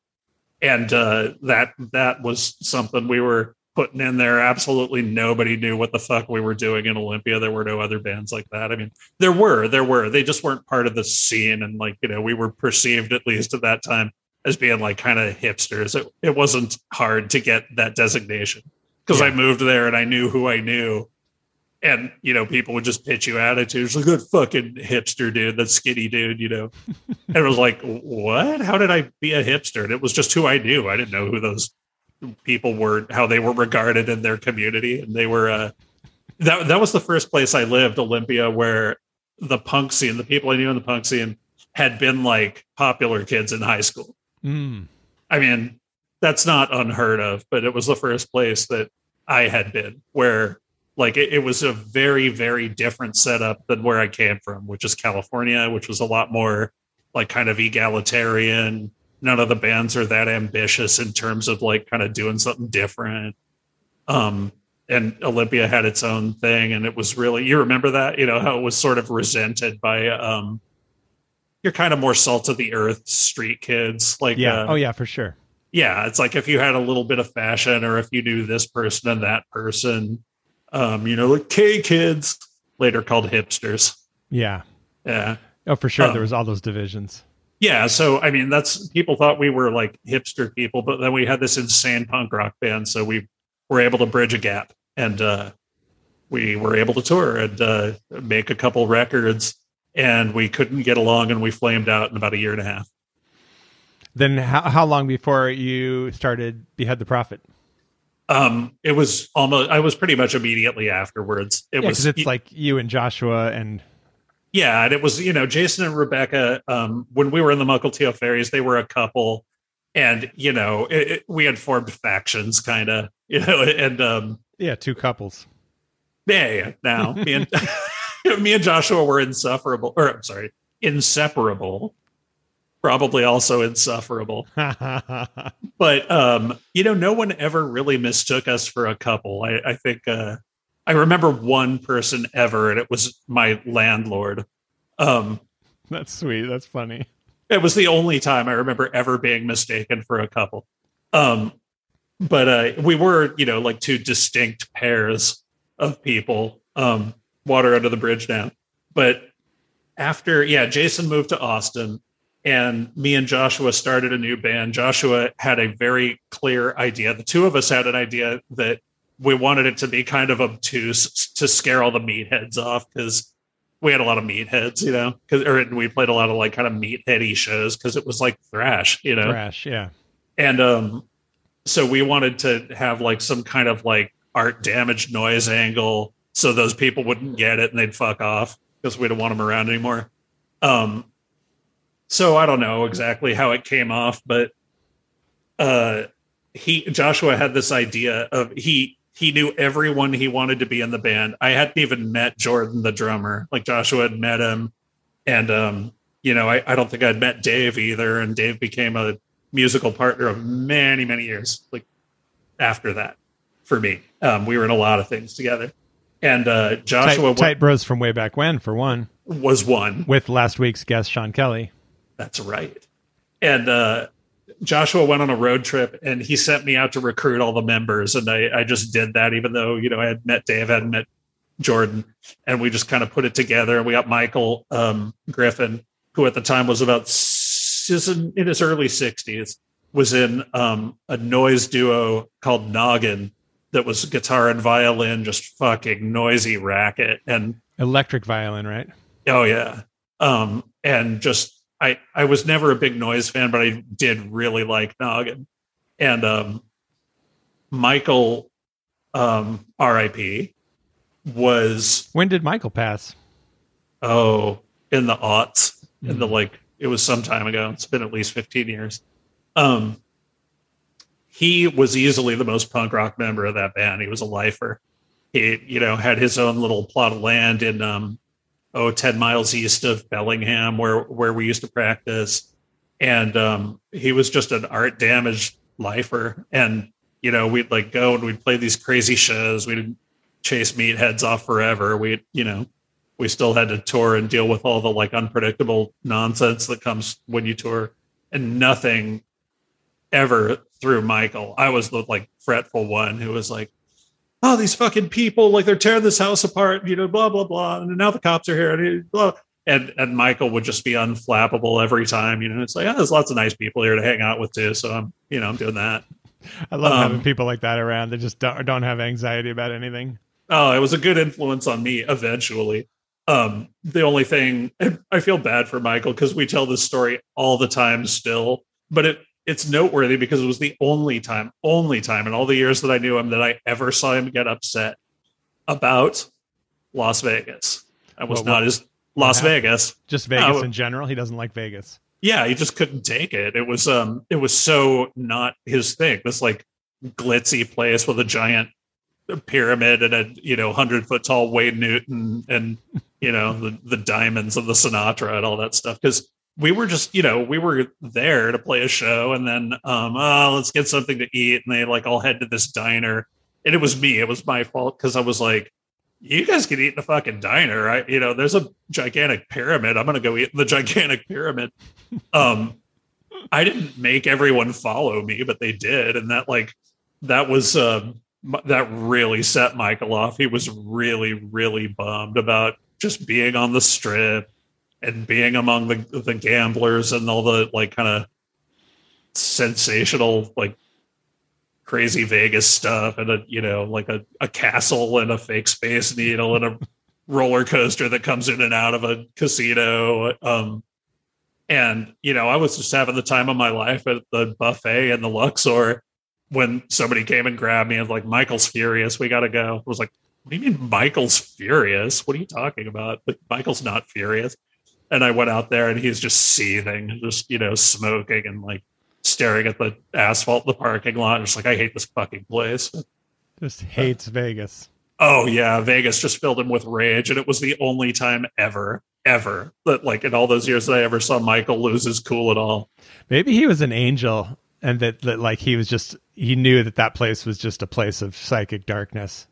and uh that that was something we were putting in there. Absolutely nobody knew what the fuck we were doing in Olympia. There were no other bands like that. I mean, there were, there were. They just weren't part of the scene. And like, you know, we were perceived at least at that time as being like kind of hipsters. It, it wasn't hard to get that designation because I moved there and I knew who I knew. And you know, people would just pitch you attitudes like that fucking hipster dude, that skinny dude, you know. and it was like, what? How did I be a hipster? And it was just who I knew. I didn't know who those people were how they were regarded in their community and they were uh that that was the first place I lived Olympia where the punk scene the people I knew in the punk scene had been like popular kids in high school Mm. I mean that's not unheard of but it was the first place that I had been where like it, it was a very very different setup than where I came from which is California which was a lot more like kind of egalitarian none of the bands are that ambitious in terms of like kind of doing something different um and Olympia had its own thing, and it was really you remember that you know how it was sort of resented by um, you're kind of more salt of the earth street kids like Yeah. uh, oh yeah, for sure. yeah it's like if you had a little bit of fashion or if you knew this person and that person um you know like k kids later called hipsters Yeah. yeah Oh, for sure. Um, there was all those divisions. Yeah so i mean that's people thought we were like hipster people but then we had this insane punk rock band so we were able to bridge a gap and uh we were able to tour and uh make a couple records and we couldn't get along and we flamed out in about a year and a half Then how how long before you started Behead the Prophet? um it was almost i was pretty much immediately afterwards it Yeah, was because it's like you and Joshua and Yeah, and it was you know Jason and Rebecca. Um, when we were in the Mukilteo Fairies, they were a couple, and you know it, it- we had formed factions, kind of, you know, and um, yeah, two couples. yeah, yeah. Now me and me and Joshua were insufferable, or I'm sorry, inseparable. Probably also insufferable, but um, you know, no one ever really mistook us for a couple. I, I think uh, I remember one person ever, and it was my landlord. Um, That's sweet. That's funny. It was the only time I remember ever being mistaken for a couple. Um, but uh, we were, you know, like two distinct pairs of people. Um, water under the bridge now. But after, yeah, Jason moved to Austin and me and Joshua started a new band. Joshua had a very clear idea. The two of us had an idea that we wanted it to be kind of obtuse to scare all the meatheads off because we had a lot of meatheads, you know, because or we played a lot of like kind of meatheady shows because it was like thrash, you know, Thrash. Yeah. and um, so we wanted to have like some kind of like art damage noise angle so those people wouldn't get it and they'd fuck off because we don't want them around anymore. Um, so I don't know exactly how it came off, but uh, he Joshua had this idea of he he knew everyone he wanted to be in the band. I hadn't even met Jordan, the drummer. Like Joshua had met him, and um, you know, I, I don't think I'd met Dave either. And Dave became a musical partner of many, many years. Like after that, for me, um, we were in a lot of things together. And uh, Tight, Joshua tight bros from way back when, for one, was one. with last week's guest Sean Kelly. That's right. And uh, Joshua went on a road trip and he sent me out to recruit all the members. And I, I just did that, even though, you know, I had met Dave, I hadn't met Jordan. And we just kind of put it together. And we got Michael um, Griffin, who at the time was about is in, in his early 60s, was in um, a noise duo called Noggin that was guitar and violin, just fucking noisy racket. And Electric violin, right? Oh yeah. Um, and just I I was never a big noise fan, but I did really like Noggin. And um Michael um RIP was When did Michael pass? oh in the aughts in Mm-hmm. the like it was some time ago. It's been at least 15 years. Um he was easily the most punk rock member of that band. He was a lifer. He, you know, had his own little plot of land in um oh 10 miles east of Bellingham where where we used to practice. And um he was just an art damaged lifer. And, you know, we'd like go and we'd play these crazy shows. We'd chase meatheads off forever. We, you know, we still had to tour and deal with all the like unpredictable nonsense that comes when you tour and nothing ever through michael i was the like fretful one who was like oh these fucking people like they're tearing this house apart you know blah blah blah and now the cops are here and blah and and michael would just be unflappable every time you know it's like oh, there's lots of nice people here to hang out with too so i'm you know i'm doing that I love Um, having people like that around that just don't, don't have anxiety about anything. Oh, it was a good influence on me eventually. Um, the only thing I feel bad for Michael because we tell this story all the time still, but it it's noteworthy because it was the only time, only time in all the years that I knew him that I ever saw him get upset about Las Vegas. I was not his Las? Vegas. Just Vegas Oh. in general. He doesn't like Vegas. Yeah, he just couldn't take it. It was um it was so not his thing. This like glitzy place with a giant pyramid and a you know hundred foot tall Wayne Newton and you know the the diamonds of the Sinatra and all that stuff. Because we were just you know we were there to play a show and then um oh let's get something to eat and they like all head to this diner and it was me. It was my fault because I was like, "You guys can eat in a fucking diner, right? You know, there's a gigantic pyramid. I'm gonna go eat in the gigantic pyramid." Um, I didn't make everyone follow me, but they did, and that like that was um, that really set Michael off. He was really, really bummed about just being on the strip and being among the the gamblers and all the like kind of sensational like crazy Vegas stuff and a you know like a, a castle and a fake space needle and a roller coaster that comes in and out of a casino. Um, and you know, I was just having the time of my life at the buffet and the Luxor when somebody came and grabbed me and like, Michael's furious, we gotta go. I was like, What do you mean Michael's furious? What are you talking about? But Michael's not furious. And I went out there and he's just seething, just you know, smoking and like staring at the asphalt in the parking lot. Just like, I hate this fucking place. Just hates Vegas. Oh yeah, Vegas just filled him with rage, and it was the only time ever, ever that like in all those years that I ever saw Michael lose his cool at all. Maybe he was an angel, and that, that like he was just he knew that that place was just a place of psychic darkness.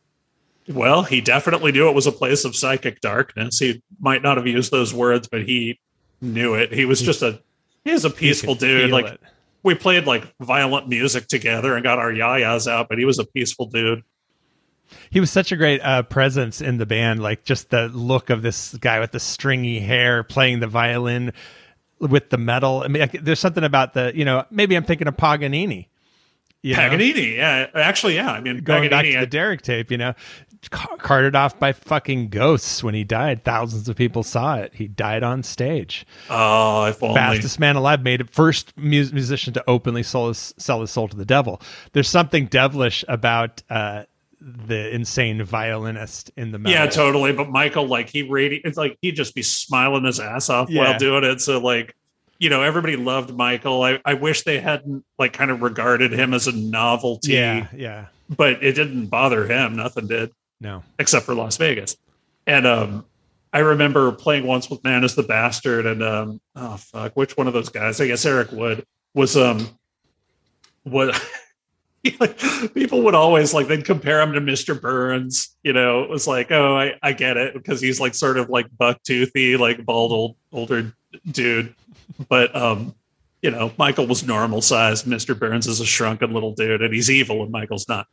Well, he definitely knew it was a place of psychic darkness. He might not have used those words, but he knew it. He was just a he was a peaceful dude. Like it. we played like violent music together and got our yayas out, but he was a peaceful dude. he was such a great uh, presence in the band. Like just the look of this guy with the stringy hair playing the violin with the metal. I mean, like, there's something about the you know maybe I'm thinking of Paganini. You know? Paganini, yeah, actually, yeah. I mean, going back to I- the Derek tape, you know, ca- carted off by fucking ghosts when he died. Thousands of people saw it. He died on stage. oh, if only. Fastest man alive, made it first mu- musician to openly sell his, sell his soul to the devil. There's something devilish about uh, the insane violinist in the metal. Yeah, totally. But Michael, like he radi it's like he'd just be smiling his ass off Yeah. while doing it. So like, you know, everybody loved Michael. I, I wish they hadn't like kind of regarded him as a novelty. yeah, yeah. But it didn't bother him. Nothing did, No, except for Las Vegas. And um I remember playing once with Man is the Bastard and um oh fuck, which one of those guys? I guess Eric Wood was um what like, people would always like they'd compare him to Mr. Burns. You know, it was like, oh, I, I get it because he's like sort of like buck toothy, like bald old older dude. But um, you know, Michael was normal sized. Mr. Burns is a shrunken little dude, and he's evil, and Michael's not.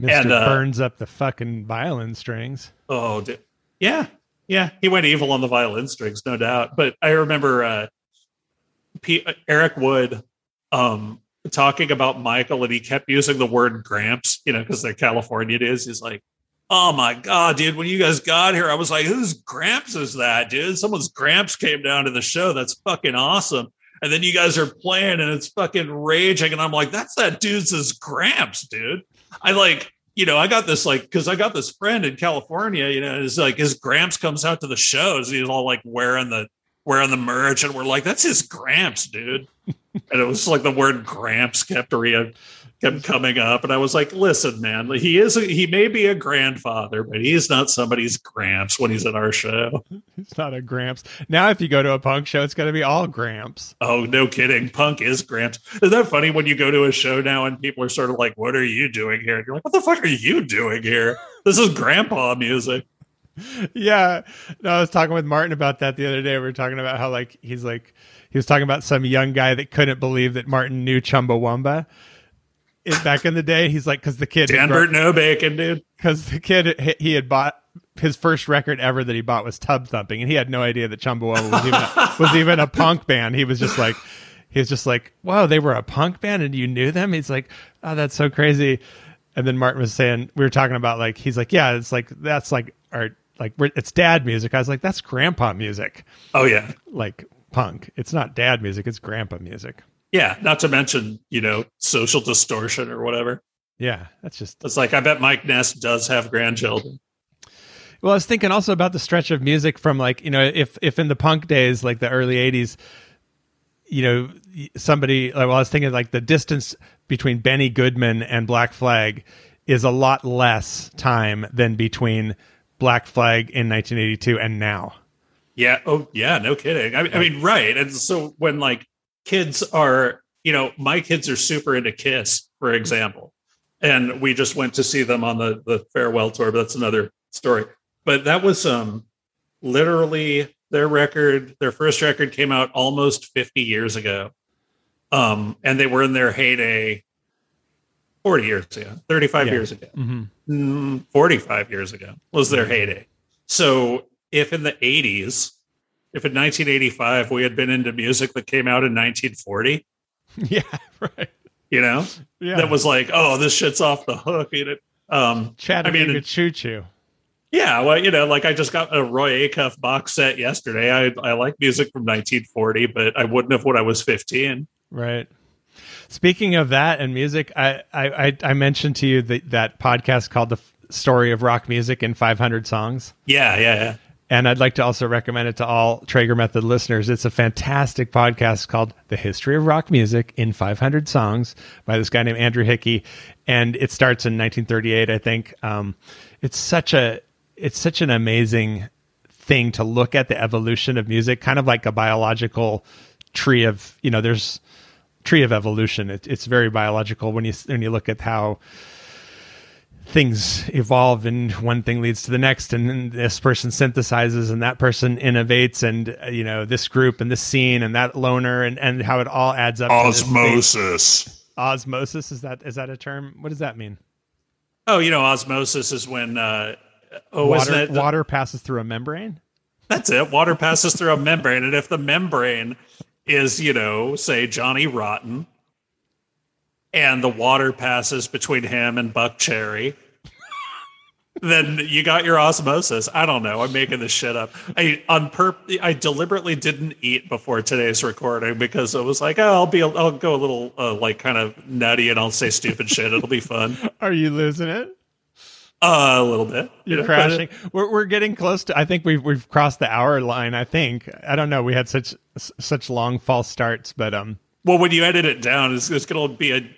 Mister And, uh, burns up the fucking violin strings. Oh, dude. yeah, yeah, he went evil on the violin strings, no doubt. But I remember uh, P- Eric Wood um, talking about Michael, and he kept using the word Gramps, you know, because they're California dudes. He's like, "Oh my god, dude! When you guys got here, I was like, whose Gramps is that, dude? Someone's Gramps came down to the show. That's fucking awesome." And then you guys are playing, and it's fucking raging, and I'm like, "That's that dude's Gramps, dude." I like, you know, I got this like because I got this friend in California, you know, it's like his Gramps comes out to the shows, he's all like wearing the wearing the merch, and we're like, that's his Gramps, dude. and it was like the word Gramps kept re- kept coming up, and I was like, listen, man, he is a, he may be a grandfather, but he's not somebody's Gramps when he's at our show. he's not a Gramps. Now, if you go to a punk show, it's going to be all Gramps. Oh, no kidding. Punk is Gramps. Isn't that funny when you go to a show now and people are sort of like, what are you doing here? And you're like, what the fuck are you doing here? This is grandpa music. yeah. No, I was talking with Martin about that the other day. We were talking about how like he's like he was talking about some young guy that couldn't believe that Martin knew Chumbawamba. It, back in the day, he's like, because the kid, Danbert Nobacon, dude. because the kid he- he had bought his first record ever that he bought was Tubthumping, and he had no idea that Chumbawamba was even a, was even a punk band. He was just like, he was just like, wow, they were a punk band, and you knew them. He's like, oh, that's so crazy. And then Martin was saying, we were talking about like, he's like, yeah, it's like that's like our like it's dad music. I was like, that's grandpa music, Oh, yeah. like punk. It's not dad music, it's grandpa music. Yeah. Not to mention, you know, social distortion or whatever. Yeah, that's just It's like, I bet Mike Ness does have grandchildren. Well, I was thinking also about the stretch of music from like you know if if in the punk days like the early '80s, you know somebody. Well, I was thinking like the distance between Benny Goodman and Black Flag is a lot less time than between Black Flag in 1982 and now. Yeah. Oh, yeah. No kidding. I, I mean, right. And so when like kids are, you know, my kids are super into Kiss, for example. and we just went to see them on the the farewell tour. But that's another story. But that was um literally their record. Their first record came out almost 50 years ago, um, and they were in their heyday 40 years ago, 35 Yeah. years ago. hmm Mm, 45 years ago was their heyday. So if in the 80s, if in 1985 we had been into music that came out in 1940, Yeah, right. you know, Yeah, that was like, oh, this shit's off the hook. You know? Um, Chattanooga I mean, Choo Choo. yeah, well, you know, like I just got a Roy Acuff box set yesterday. I I like music from 1940, but I wouldn't have when I was 15. Right. Speaking of that and music, I I, I, I mentioned to you that that podcast called "The Story of Rock Music in 500 Songs," Yeah, yeah, yeah. And I'd like to also recommend it to all Traeger Method listeners. It's a fantastic podcast called "The History of Rock Music in 500 Songs" by this guy named Andrew Hickey, and it starts in 1938, I think. Um, it's such a it's such an amazing thing to look at the evolution of music, kind of like a biological tree of you know there's tree of evolution. It, it's very biological when you when you look at how things evolve and one thing leads to the next and then this person synthesizes and that person innovates and uh, you know this group and this scene and that loner and and how it all adds up to this. Osmosis. osmosis is that is that a term what does that mean Oh, you know, osmosis is when uh oh, water isn't water passes through a membrane That's it. Water passes through a membrane, and if the membrane is, you know, say Johnny Rotten, and the water passes between him and Buckcherry, then you got your osmosis. I don't know. I'm making this shit up. I on purp. I deliberately didn't eat before today's recording because I was like, oh, I'll be, I'll go a little uh, like kind of nutty, and I'll say stupid shit. It'll be fun. are you losing it Uh, a little bit. you You're know, crashing. We're we're getting close to. I think we've we've crossed the hour line. I think. I don't know. We had such s- such long false starts, but um, Well, when you edit it down, it's, it's going to be a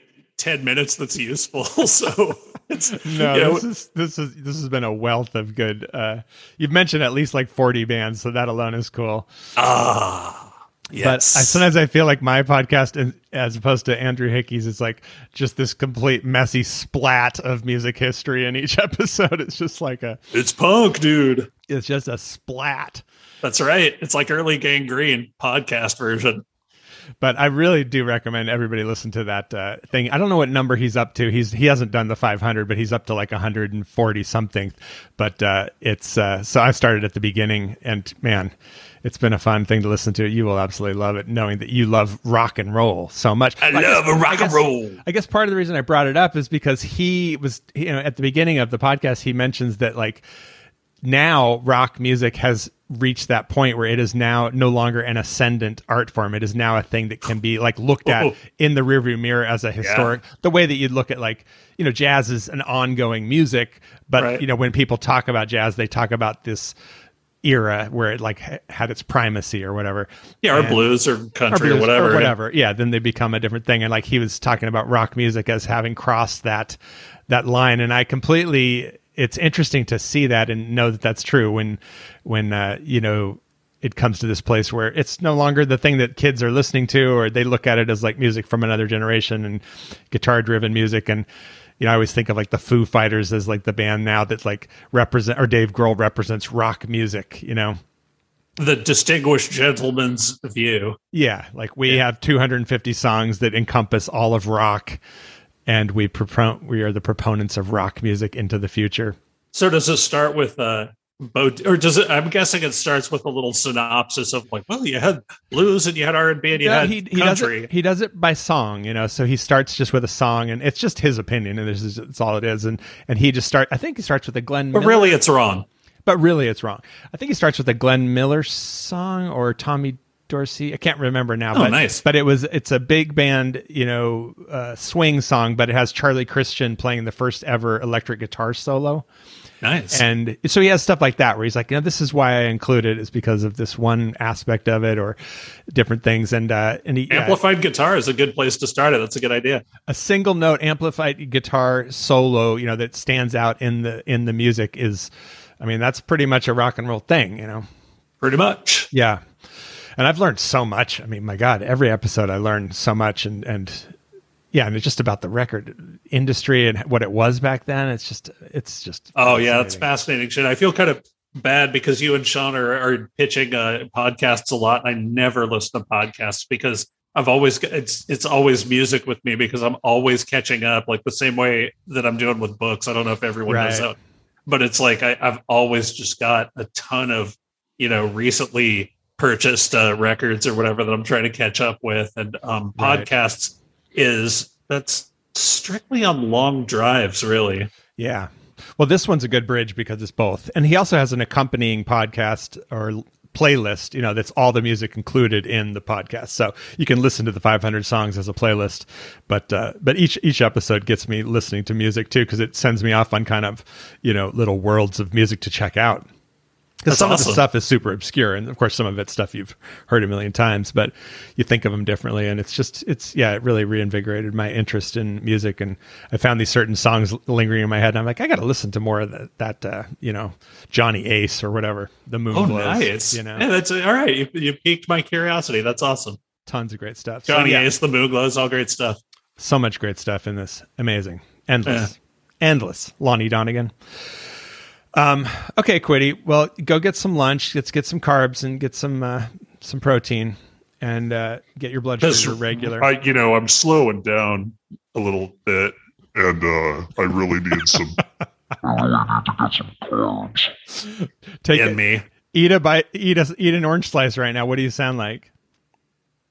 ten minutes that's useful. So it's no. you know, This is this is this has been a wealth of good. Uh, you've mentioned at least like 40 bands, so that alone is cool. ah But yes. I, sometimes I feel like my podcast, as opposed to Andrew Hickey's, is like just this complete messy splat of music history in each episode. It's just like a, it's punk, dude. it's just a splat. That's right. It's like early Gang Green podcast version. But I really do recommend everybody listen to that uh, thing. I don't know what number he's up to. He's he hasn't done the 500, but he's up to like 140 something. But uh, it's uh, so I started at the beginning, and man, it's been a fun thing to listen to. You will absolutely love it, knowing that you love rock and roll so much. I guess- love a rock guess- and roll. I guess part of the reason I brought it up is because he was, you know, at the beginning of the podcast, he mentions that like now rock music has reached that point where it is now no longer an ascendant art form. It is now a thing that can be like looked at Oh. in the rearview mirror as a historic, the way that you'd look at like, you know, jazz is an ongoing music, but Right. you know, when people talk about jazz, they talk about this era where it like ha- had its primacy or whatever. Yeah, or And- blues or country or, blues whatever. or whatever. Yeah, then they become a different thing. And like he was talking about rock music as having crossed that that line, and I completely. It's interesting to see that and know that that's true when when uh, you know it comes to this place where it's no longer the thing that kids are listening to, or they look at it as like music from another generation and guitar driven music and. You know, I always think of like the Foo Fighters as like the band now that like represent or Dave Grohl represents rock music. You know, The distinguished gentleman's view. yeah, like we have 250 songs that encompass all of rock, and we propon- we are the proponents of rock music into the future. So does it start with uh Bo- or does it i'm guessing it starts with a little synopsis of like well you had blues and you had r&b and you No, had he he does country it he does it by song, you know. So he starts just with a song, and it's just his opinion, and this is it's all it is. And and he just start. I think he starts with a Glenn. but Miller, really it's wrong but really it's wrong. I think he starts with a Glenn Miller song or Tommy Dorsey. I can't remember now. Oh, but, nice. But it was it's a big band, you know, uh, swing song, but it has Charlie Christian playing the first ever electric guitar solo. nice And so he has stuff like that where he's like, you know, this is why I include it is because of this one aspect of it or different things. And uh, and he, yeah, amplified guitar is a good place to start it that's a good idea a single note amplified guitar solo, you know, that stands out in the in the music is, I mean, that's pretty much a rock and roll thing, you know. pretty much Yeah. And I've learned so much. I mean, my God, every episode I learn so much and and yeah, and it's just about the record industry and what it was back then. It's just, it's just. Oh yeah, it's fascinating. shit. I feel kind of bad because you and Sean are, are pitching uh, podcasts a lot. I never listen to podcasts because I've always it's it's always music with me because I'm always catching up, like the same way that I'm doing with books. I don't know if everyone knows that, but it's like I, I've always just got a ton of you know recently purchased uh, records or whatever that I'm trying to catch up with, and um, Right. podcasts is that's strictly on long drives, really. Yeah. Well, this one's a good bridge because it's both. And he also has an accompanying podcast or playlist, you know, that's all the music included in the podcast. So you can listen to the 500 songs as a playlist, but uh, but each each episode gets me listening to music too because it sends me off on kind of, you know, little worlds of music to check out. Because some of the stuff is super obscure, and of course, some of it's stuff you've heard a million times, but you think of them differently, and it's just, it's yeah, it really reinvigorated my interest in music, and I found these certain songs lingering in my head, and I'm like, I got to listen to more of that, that uh, you know, Johnny Ace or whatever, the Moon Oh, Glows, nice. you know, yeah, that's all right. You, you piqued my curiosity. That's awesome. tons of great stuff. So, Johnny yeah, Ace, the Moon Glows, all great stuff. so much great stuff in this, amazing, endless, endless. Lonnie Donegan. Um, okay, Quitty. Well, go get some lunch. Let's get some carbs and get some uh, some protein and uh, get your blood Because sugar regular. I, you know, I'm slowing down a little bit, and uh, I really need some. Take and it, me. eat a bite, eat a eat an orange slice right now. What do you sound like?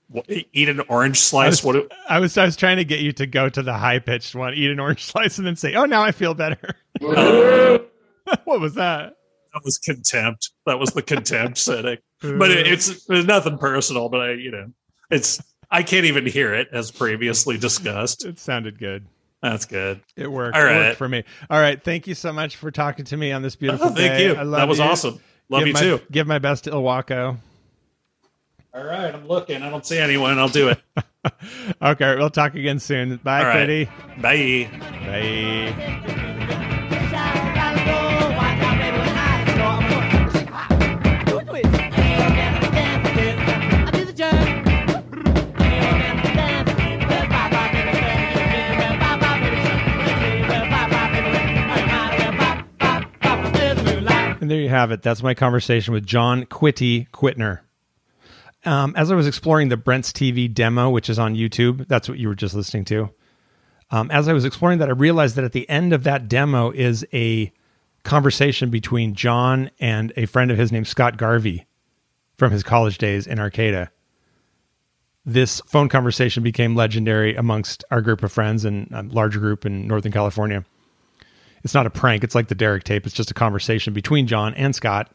What, eat an orange I slice. was, What? do- I was I was trying to get you to go to the high pitched one, eat an orange slice, and then say, "Oh, now I feel better." what was that? That was contempt. That was the contempt setting. But it, it's, it's nothing personal. But I, you know, it's I can't even hear it as previously discussed. It sounded good. That's good. It worked. All It worked for me. All right. Thank you so much for talking to me on this beautiful Oh, thank day. you. I love That was you. awesome. Love give you my, too. Give my best to Ilwaco. All right, I'm looking. I don't see anyone. I'll do it. Okay, we'll talk again soon. Bye, All right. Kitty. Bye. Bye. And there you have it. That's my conversation with John Quitty Quitner. Um, as I was exploring the Brent's TV demo, which is on YouTube, that's what you were just listening to. Um, as I was exploring that, I realized that at the end of that demo is a conversation between John and a friend of his named Scott Garvey from his college days in Arcata. This phone conversation became legendary amongst our group of friends and a larger group in Northern California. It's not a prank. It's like the Derek tape. It's just a conversation between John and Scott.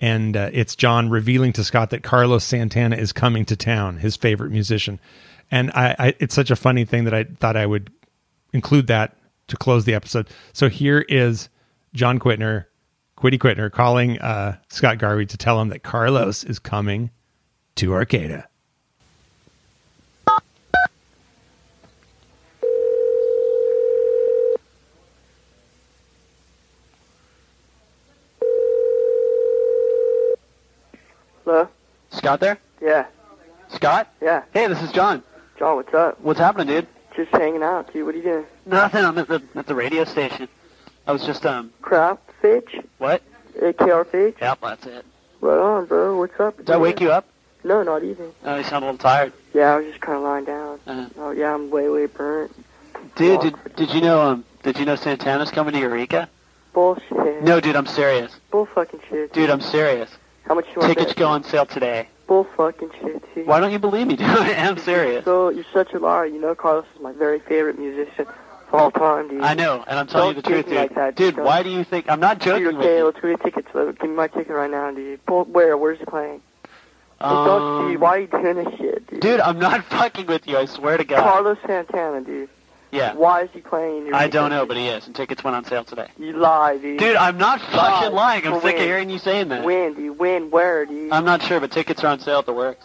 And uh, it's John revealing to Scott that Carlos Santana is coming to town, his favorite musician. And I, I, it's such a funny thing that I thought I would include that to close the episode. So here is John Quitner, Quitty Quitner, calling uh, Scott Garvey to tell him that Carlos is coming to Arcata. Hello? Scott there? Yeah, Scott? yeah. Hey, this is John. John, what's up? What's happening, dude? Just hanging out, dude. What are you doing? Nothing. I'm at the at the radio station. I was just um. Crap, Fitch? What? AKR Fitch? Yep, that's it. Right on, bro. What's up? Did I wake you up? No, not even. Oh, you sound a little tired. Yeah, I was just kind of lying down. Uh, Oh, yeah, I'm way, way burnt. dude, did did you know um? Did you know Santana's coming to Eureka? Bullshit. No, dude, I'm serious. Bull fucking shit. Dude, I'm serious. How much you want Tickets go on sale today. Bull fucking shit, dude. Why don't you believe me, dude? I am serious. So, you're such a liar. You know Carlos is my very favorite musician of all time, dude. I know, and I'm telling you Don't the truth, dude. like that, dude, don't. why do you think I'm not Dude, joking with okay, you? let's get tickets. Give me my ticket right now, dude. Where? Where's he playing? don't, Um, dude, why are you doing this shit, dude? dude, I'm not fucking with you. I swear to God. Carlos Santana, dude. Yeah. Why is he playing? Your I don't know, but he is, and tickets went on sale today. You lie, dude. Dude, I'm not fucking lying. I'm For sick of when? hearing you saying that. When, dude? When? Where, dude? I'm not sure, but tickets are on sale at the works.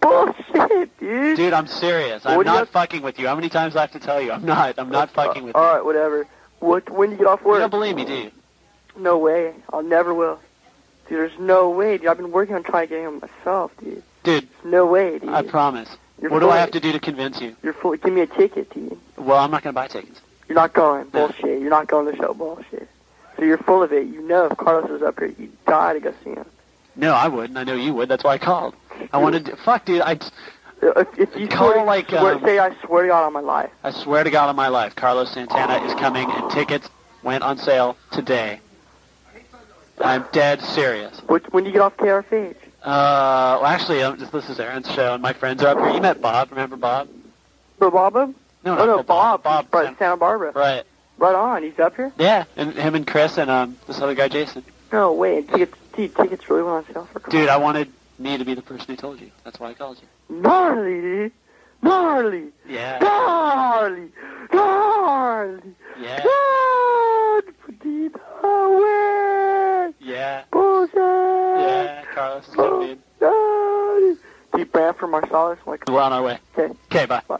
Bullshit, dude. Dude, I'm serious. I'm What do you not have- fucking with you. How many times do I have to tell you? I'm not. I'm not fucking with you. All right, whatever. What? When do you get off work? You work? don't believe me, do you? No way. I'll never will. Dude, there's no way, dude. I've been working on trying to get him myself, dude. Dude, No way, dude. I promise. You're What do I have to do to convince you? You're full. Give me a ticket, dude. Well, I'm not going to buy tickets. You're not going. No. Bullshit. You're not going to the show. Bullshit. So you're full of it. You know if Carlos was up here, you'd die to go see him. No, I wouldn't. I know you would. That's why I called. I wanted to. Fuck, dude. I, If, if you Call swear, like, swear, um, say I swear to God on my life. I swear to God on my life, Carlos Santana is coming, and tickets went on sale today. I'm dead serious. Which, when you get off KRFH? Uh, well, actually, um, this is Aaron's show, and my friends are up here. You met Bob. Remember Bob? For Bob? No, oh no, the Bob. Bob. Right, Sam- Santa Barbara. Right. Right on. He's up here. Yeah, and him and Chris and um this other guy Jason. No way. And tickets, dude, tickets really went on sale for Dude, I wanted me to be the person who told you. That's why I called you. gnarly, dude. Gnarly. Yeah. Gnarly. Gnarly. Yeah. God, dude, no way. Yeah. Bullshit. Yeah. Carlos is. Gnarly. Deep breath for Marsalis. Like, We're on our way. okay. Okay, bye. Bye.